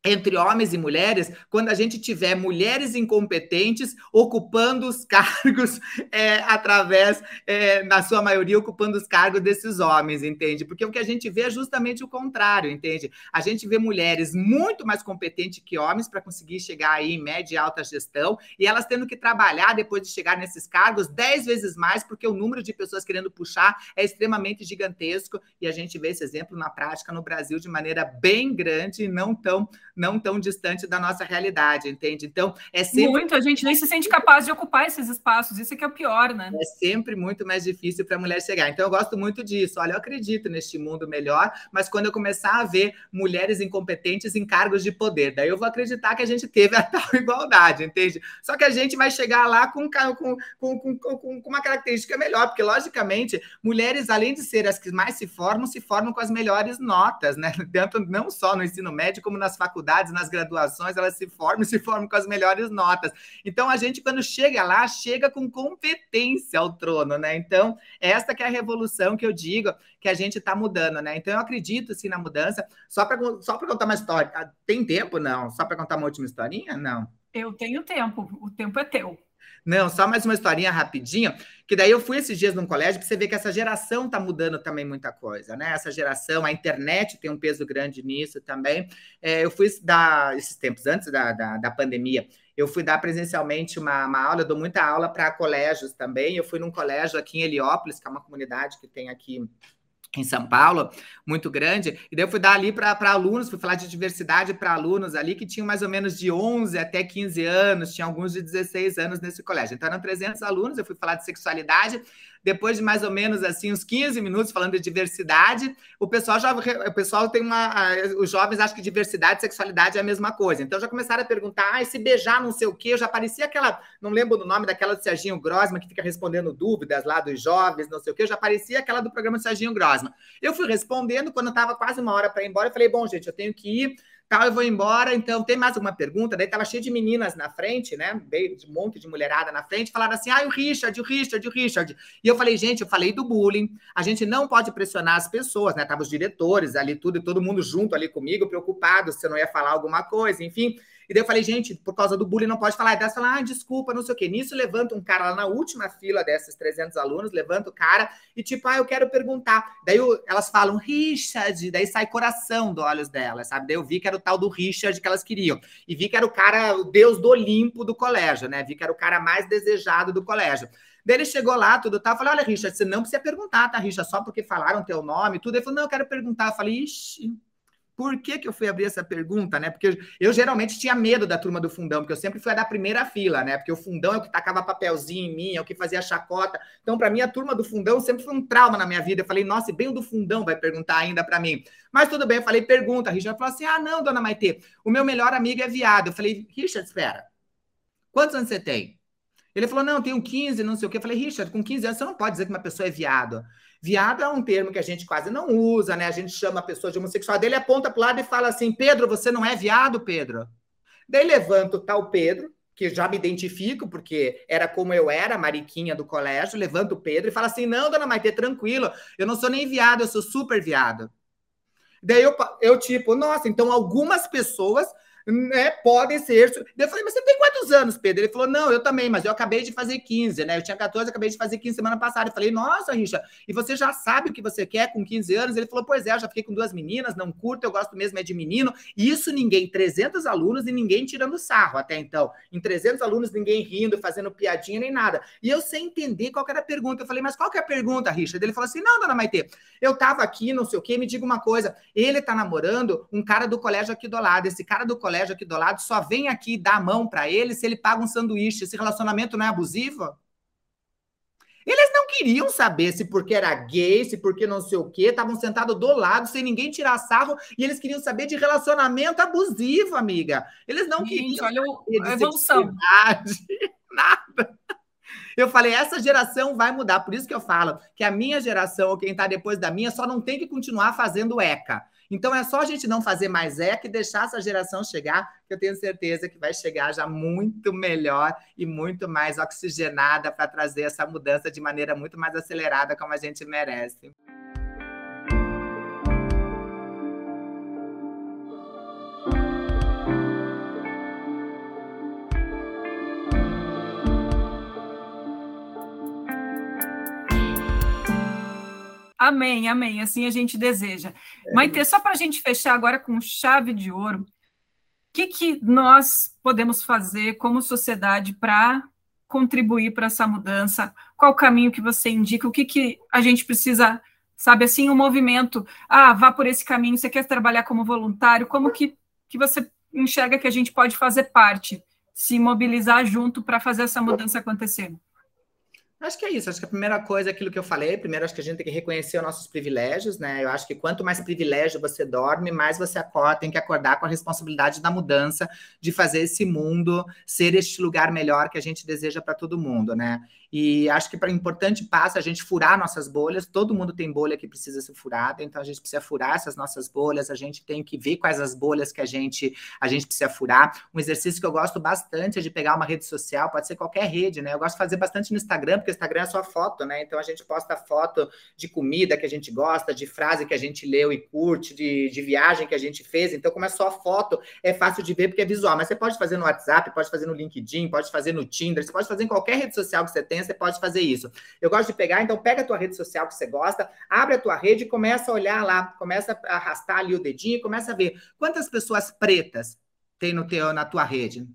entre homens e mulheres, quando a gente tiver mulheres incompetentes ocupando os cargos é, através, é, na sua maioria, ocupando os cargos desses homens, entende? Porque o que a gente vê é justamente o contrário, entende? A gente vê mulheres muito mais competentes que homens para conseguir chegar aí em média e alta gestão, e elas tendo que trabalhar depois de chegar nesses cargos dez vezes mais, porque o número de pessoas querendo puxar é extremamente gigantesco, e a gente vê esse exemplo na prática no Brasil de maneira bem grande e não tão não tão distante da nossa realidade, entende? Então, é sempre. Muito, a gente nem se sente capaz de ocupar esses espaços, isso é que é o pior, né? É sempre muito mais difícil para a mulher chegar. Então, eu gosto muito disso. Olha, eu acredito neste mundo melhor, mas quando eu começar a ver mulheres incompetentes em cargos de poder, daí eu vou acreditar que a gente teve a tal igualdade, entende? Só que a gente vai chegar lá com, com, com, com, com uma característica melhor, porque, logicamente, mulheres, além de ser as que mais se formam, se formam com as melhores notas, né? Tanto não só no ensino médio, como nas faculdades, nas graduações, elas se formam se formam com as melhores notas. Então, a gente, quando chega lá, chega com competência ao trono, né? Então, esta que é a revolução que eu digo que a gente está mudando, né? Então, eu acredito, sim, na mudança. Só para só contar uma história. Tem tempo? Não. Só para contar uma última historinha? Não. Eu tenho tempo. O tempo é teu. Não, só mais uma historinha rapidinho, que daí eu fui esses dias num colégio para você ver que essa geração está mudando também muita coisa, né? Essa geração, a internet tem um peso grande nisso também. É, eu fui dar, esses tempos antes da, da, da pandemia, eu fui dar presencialmente uma, uma aula, eu dou muita aula para colégios também. Eu fui num colégio aqui em Heliópolis, que é uma comunidade que tem aqui em São Paulo, muito grande, e daí eu fui dar ali para alunos, fui falar de diversidade para alunos ali que tinham mais ou menos de 11 até 15 anos, tinha alguns de 16 anos nesse colégio. Então eram 300 alunos, eu fui falar de sexualidade, depois de mais ou menos assim uns 15 minutos falando de diversidade, o pessoal já o pessoal tem uma os jovens acham que diversidade e sexualidade é a mesma coisa. Então já começaram a perguntar: "Ah, se beijar não sei o quê". Eu já parecia aquela, não lembro do nome daquela do Serginho Grosma que fica respondendo dúvidas lá dos jovens, não sei o quê. Eu já parecia aquela do programa do Serginho Grosma. Eu fui respondendo quando estava quase uma hora para ir embora, eu falei: "Bom, gente, eu tenho que ir tal, eu vou embora. Então, tem mais alguma pergunta? Daí tava cheio de meninas na frente, né? De um monte de mulherada na frente, falaram assim: ah, o Richard, o Richard, o Richard. E eu falei, gente, eu falei do bullying. A gente não pode pressionar as pessoas, né? Tava os diretores ali, tudo, e todo mundo junto ali comigo, preocupado se eu não ia falar alguma coisa, enfim. E daí eu falei, gente, por causa do bullying não pode falar. E daí fala, ah, desculpa, não sei o quê. Nisso levanta um cara lá na última fila desses 300 alunos, levanta o cara e tipo, ah, eu quero perguntar. Daí eu, elas falam, Richard, daí sai coração dos olhos delas, sabe? Daí eu vi que era o tal do Richard que elas queriam. E vi que era o cara, o deus do Olimpo do colégio, né? Vi que era o cara mais desejado do colégio. Daí ele chegou lá, tudo tal. Eu falei, olha, Richard, você não precisa perguntar, tá, Richard? Só porque falaram teu nome, tudo. Ele falou, não, eu quero perguntar. Eu falei, ixi por que, que eu fui abrir essa pergunta, né? Porque eu, eu, geralmente tinha medo da turma do fundão, porque eu sempre fui a da primeira fila, né? Porque o fundão é o que tacava papelzinho em mim, é o que fazia chacota. Então, para mim, a turma do fundão sempre foi um trauma na minha vida. Eu falei, nossa, e bem o do fundão vai perguntar ainda para mim. Mas tudo bem, eu falei, pergunta. A Richard falou assim: ah, não, dona Maitê, o meu melhor amigo é viado. Eu falei, Richard, espera. Quantos anos você tem? Ele falou, não, tenho 15, não sei o quê. Eu falei, Richard, com 15 anos você não pode dizer que uma pessoa é viado. Viado é um termo que a gente quase não usa, né? A gente chama a pessoa de homossexual. Daí ele aponta para o lado e fala assim: Pedro, você não é viado, Pedro? Daí levanta o tal Pedro, que já me identifico, porque era como eu era, mariquinha do colégio, levanta o Pedro e fala assim: não, dona Maite, tranquilo, eu não sou nem viado, eu sou super viado. Daí eu, eu tipo, nossa, então algumas pessoas né, podem ser. Eu falei, mas você tem quantos anos, Pedro? Ele falou, não, eu também, mas eu acabei de fazer 15, né? Eu tinha 14, acabei de fazer 15 semana passada. Eu falei, nossa, Richa, e você já sabe o que você quer com 15 anos? Ele falou, pois é, já fiquei com duas meninas, não curto, eu gosto mesmo é de menino. Isso ninguém, 300 alunos e ninguém tirando sarro até então. Em 300 alunos, ninguém rindo, fazendo piadinha nem nada. E eu sem entender qual era a pergunta. Eu falei, mas qual que é a pergunta, Richard? Ele falou assim, não, dona Maite, eu tava aqui, não sei o quê, me diga uma coisa. Ele tá namorando um cara do colégio aqui do lado. Esse cara do colégio aqui do lado só vem aqui dar a mão para ele se ele paga um sanduíche. Esse relacionamento não é abusivo? Eles não queriam saber se porque era gay, se porque não sei o quê, estavam sentados do lado, sem ninguém tirar sarro, e eles queriam saber de relacionamento abusivo, amiga. Eles não Gente, queriam olha a evolução. Nada. Eu falei, essa geração vai mudar. Por isso que eu falo que a minha geração, ou quem está depois da minha, só não tem que continuar fazendo ECA. Então é só a gente não fazer mais ECA e deixar essa geração chegar, que eu tenho certeza que vai chegar já muito melhor e muito mais oxigenada para trazer essa mudança de maneira muito mais acelerada, como a gente merece. Amém, amém. Assim a gente deseja. É. Maite, só para a gente fechar agora com chave de ouro, o que, que nós podemos fazer como sociedade para contribuir para essa mudança? Qual o caminho que você indica? O que, que a gente precisa, sabe, assim, o um movimento, ah, vá por esse caminho, você quer trabalhar como voluntário, como que, que você enxerga que a gente pode fazer parte, se mobilizar junto para fazer essa mudança acontecer? Acho que é isso. Acho que a primeira coisa é aquilo que eu falei. Primeiro, acho que a gente tem que reconhecer os nossos privilégios, né? Eu acho que quanto mais privilégio você dorme, mais você acorda, tem que acordar com a responsabilidade da mudança, de fazer esse mundo ser este lugar melhor que a gente deseja para todo mundo, né? E acho que para importante passo a gente furar nossas bolhas. Todo mundo tem bolha que precisa ser furada, então a gente precisa furar essas nossas bolhas. A gente tem que ver quais as bolhas que a gente a gente precisa furar. Um exercício que eu gosto bastante é de pegar uma rede social, pode ser qualquer rede, né? Eu gosto de fazer bastante no Instagram, porque o Instagram é só foto, né? Então a gente posta foto de comida que a gente gosta, de frase que a gente leu e curte, de, de viagem que a gente fez. Então, como é só foto, é fácil de ver porque é visual. Mas você pode fazer no WhatsApp, pode fazer no LinkedIn, pode fazer no Tinder, você pode fazer em qualquer rede social que você tenha você pode fazer isso. Eu gosto de pegar, então pega a tua rede social que você gosta, abre a tua rede e começa a olhar lá, começa a arrastar ali o dedinho e começa a ver quantas pessoas pretas tem no teu, na tua rede.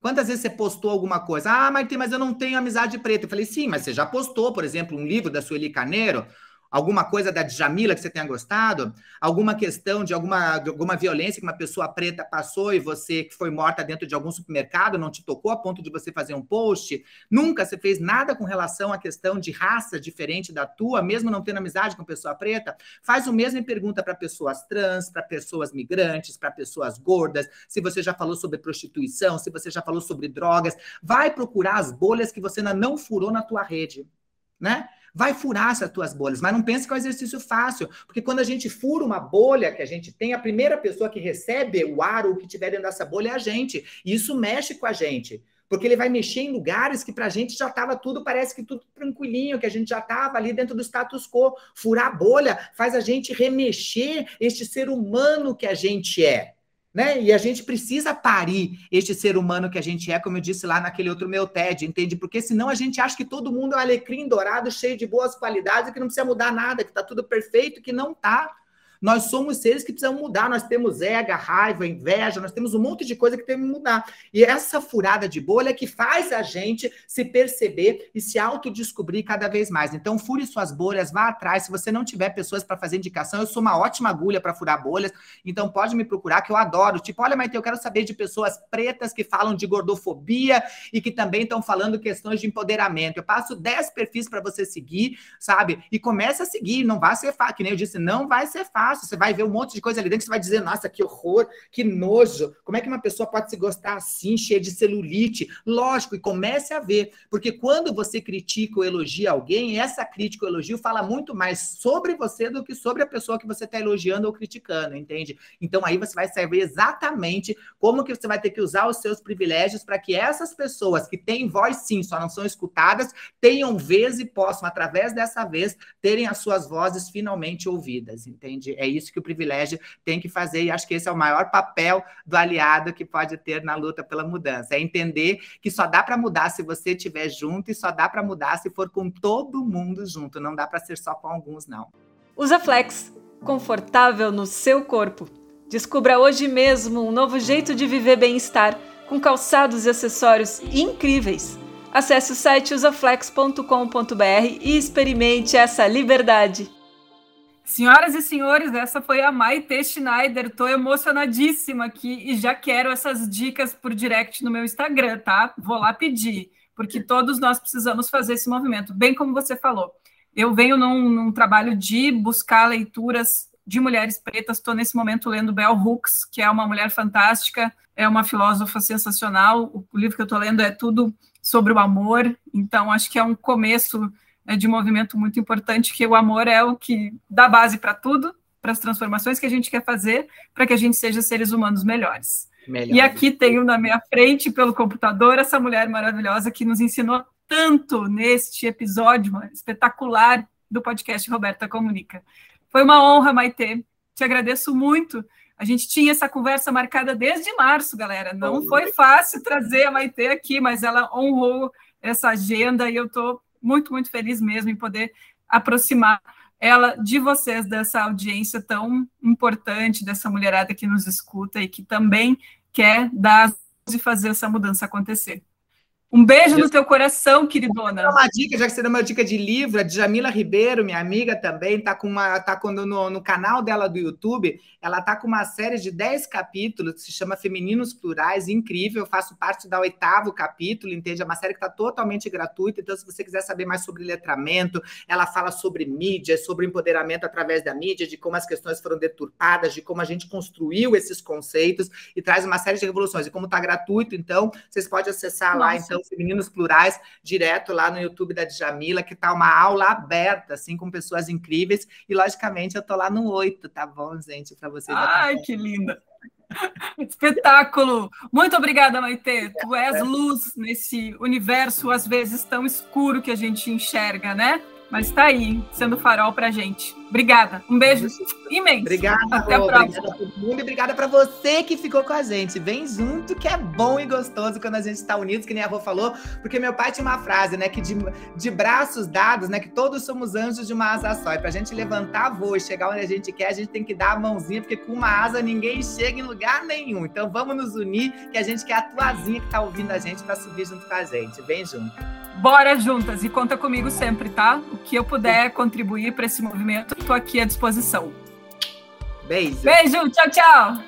Quantas vezes você postou alguma coisa? Ah, mas, mas eu não tenho amizade preta. Eu falei, sim, mas você já postou, por exemplo, um livro da Sueli Carneiro, alguma coisa da Djamila que você tenha gostado, alguma questão de alguma, de alguma violência que uma pessoa preta passou e você que foi morta dentro de algum supermercado não te tocou a ponto de você fazer um post, nunca você fez nada com relação à questão de raça diferente da tua, mesmo não tendo amizade com pessoa preta, faz o mesmo e pergunta para pessoas trans, para pessoas migrantes, para pessoas gordas, se você já falou sobre prostituição, se você já falou sobre drogas, vai procurar as bolhas que você ainda não furou na tua rede, né? Vai furar essas tuas bolhas, mas não pense que é um exercício fácil, porque quando a gente fura uma bolha que a gente tem, a primeira pessoa que recebe o ar ou que tiver dentro dessa bolha é a gente, e isso mexe com a gente porque ele vai mexer em lugares que para a gente já estava tudo, parece que tudo tranquilinho, que a gente já estava ali dentro do status quo. Furar a bolha faz a gente remexer este ser humano que a gente é né? E a gente precisa parir este ser humano que a gente é, como eu disse lá naquele outro meu TED, entende? Porque senão a gente acha que todo mundo é um alecrim dourado, cheio de boas qualidades, que não precisa mudar nada, que está tudo perfeito, que não está. Nós somos seres que precisam mudar, nós temos ego, raiva, inveja, nós temos um monte de coisa que temos que mudar. E essa furada de bolha é que faz a gente se perceber e se autodescobrir cada vez mais. Então, fure suas bolhas, vá atrás. Se você não tiver pessoas para fazer indicação, eu sou uma ótima agulha para furar bolhas, então pode me procurar, que eu adoro. Tipo, olha, Maite, eu quero saber de pessoas pretas que falam de gordofobia e que também estão falando questões de empoderamento. Eu passo 10 perfis para você seguir, sabe? E começa a seguir, não vai ser fácil, que nem eu disse, não vai ser fácil você vai ver um monte de coisa ali dentro você vai dizer, nossa, que horror, que nojo, como é que uma pessoa pode se gostar assim, cheia de celulite? Lógico, e comece a ver, porque quando você critica ou elogia alguém, essa crítica ou elogio fala muito mais sobre você do que sobre a pessoa que você está elogiando ou criticando, entende? Então aí você vai saber exatamente como que você vai ter que usar os seus privilégios para que essas pessoas que têm voz sim, só não são escutadas, tenham vez e possam, através dessa vez, terem as suas vozes finalmente ouvidas, entende? É isso que o privilégio tem que fazer, e acho que esse é o maior papel do aliado que pode ter na luta pela mudança. É entender que só dá para mudar se você estiver junto e só dá para mudar se for com todo mundo junto. Não dá para ser só com alguns, não. Usa Flex, confortável no seu corpo. Descubra hoje mesmo um novo jeito de viver bem-estar com calçados e acessórios incríveis. Acesse o site usaflex.com.br e experimente essa liberdade. Senhoras e senhores, essa foi a Maite Schneider. Estou emocionadíssima aqui e já quero essas dicas por direct no meu Instagram, tá? Vou lá pedir, porque todos nós precisamos fazer esse movimento, bem como você falou. Eu venho num, num trabalho de buscar leituras de mulheres pretas. Estou nesse momento lendo Bell Hooks, que é uma mulher fantástica, é uma filósofa sensacional. O livro que eu estou lendo é tudo sobre o amor, então acho que é um começo de movimento muito importante, que o amor é o que dá base para tudo, para as transformações que a gente quer fazer, para que a gente seja seres humanos melhores. Melhor. E aqui tenho na minha frente, pelo computador, essa mulher maravilhosa que nos ensinou tanto neste episódio espetacular do podcast Roberta Comunica. Foi uma honra, Maite. Te agradeço muito. A gente tinha essa conversa marcada desde março, galera. Não foi fácil trazer a Maite aqui, mas ela honrou essa agenda e eu estou muito, muito feliz mesmo em poder aproximar ela de vocês, dessa audiência tão importante, dessa mulherada que nos escuta e que também quer dar e fazer essa mudança acontecer. Um beijo no teu coração, queridona. Uma dica, já que você deu uma dica de livro, a Djamila Ribeiro, minha amiga também, tá com uma tá com, no, no canal dela do YouTube, ela tá com uma série de 10 capítulos que se chama Femininos Plurais, incrível. Eu faço parte da oitavo capítulo, entende? É uma série que está totalmente gratuita, então se você quiser saber mais sobre letramento, ela fala sobre mídia, sobre empoderamento através da mídia, de como as questões foram deturpadas, de como a gente construiu esses conceitos e traz uma série de revoluções. E como está gratuito, então, vocês podem acessar Nossa. lá, então, Femininos Plurais, direto lá no YouTube da Djamila, que tá uma aula aberta, assim, com pessoas incríveis. E, logicamente, eu tô lá no 8, tá bom, gente? Para vocês. Ai, que linda! Espetáculo! Muito obrigada, Maite. Tu és luz nesse universo, às vezes, tão escuro que a gente enxerga, né? Mas está aí, sendo farol para gente. Obrigada. Um beijo imenso. Obrigada. Até a próxima. Obrigada a todo mundo e obrigada para você que ficou com a gente. Vem junto, que é bom e gostoso quando a gente está unidos, que nem a avó falou, porque meu pai tinha uma frase, né, que de, de braços dados, né, que todos somos anjos de uma asa só. E para a gente levantar voo e chegar onde a gente quer, a gente tem que dar a mãozinha, porque com uma asa ninguém chega em lugar nenhum. Então vamos nos unir, que a gente quer a tuazinha que está ouvindo a gente para subir junto com a gente. Vem junto. Bora juntas e conta comigo sempre, tá? O que eu puder contribuir para esse movimento, estou aqui à disposição. Beijo. Beijo, tchau, tchau.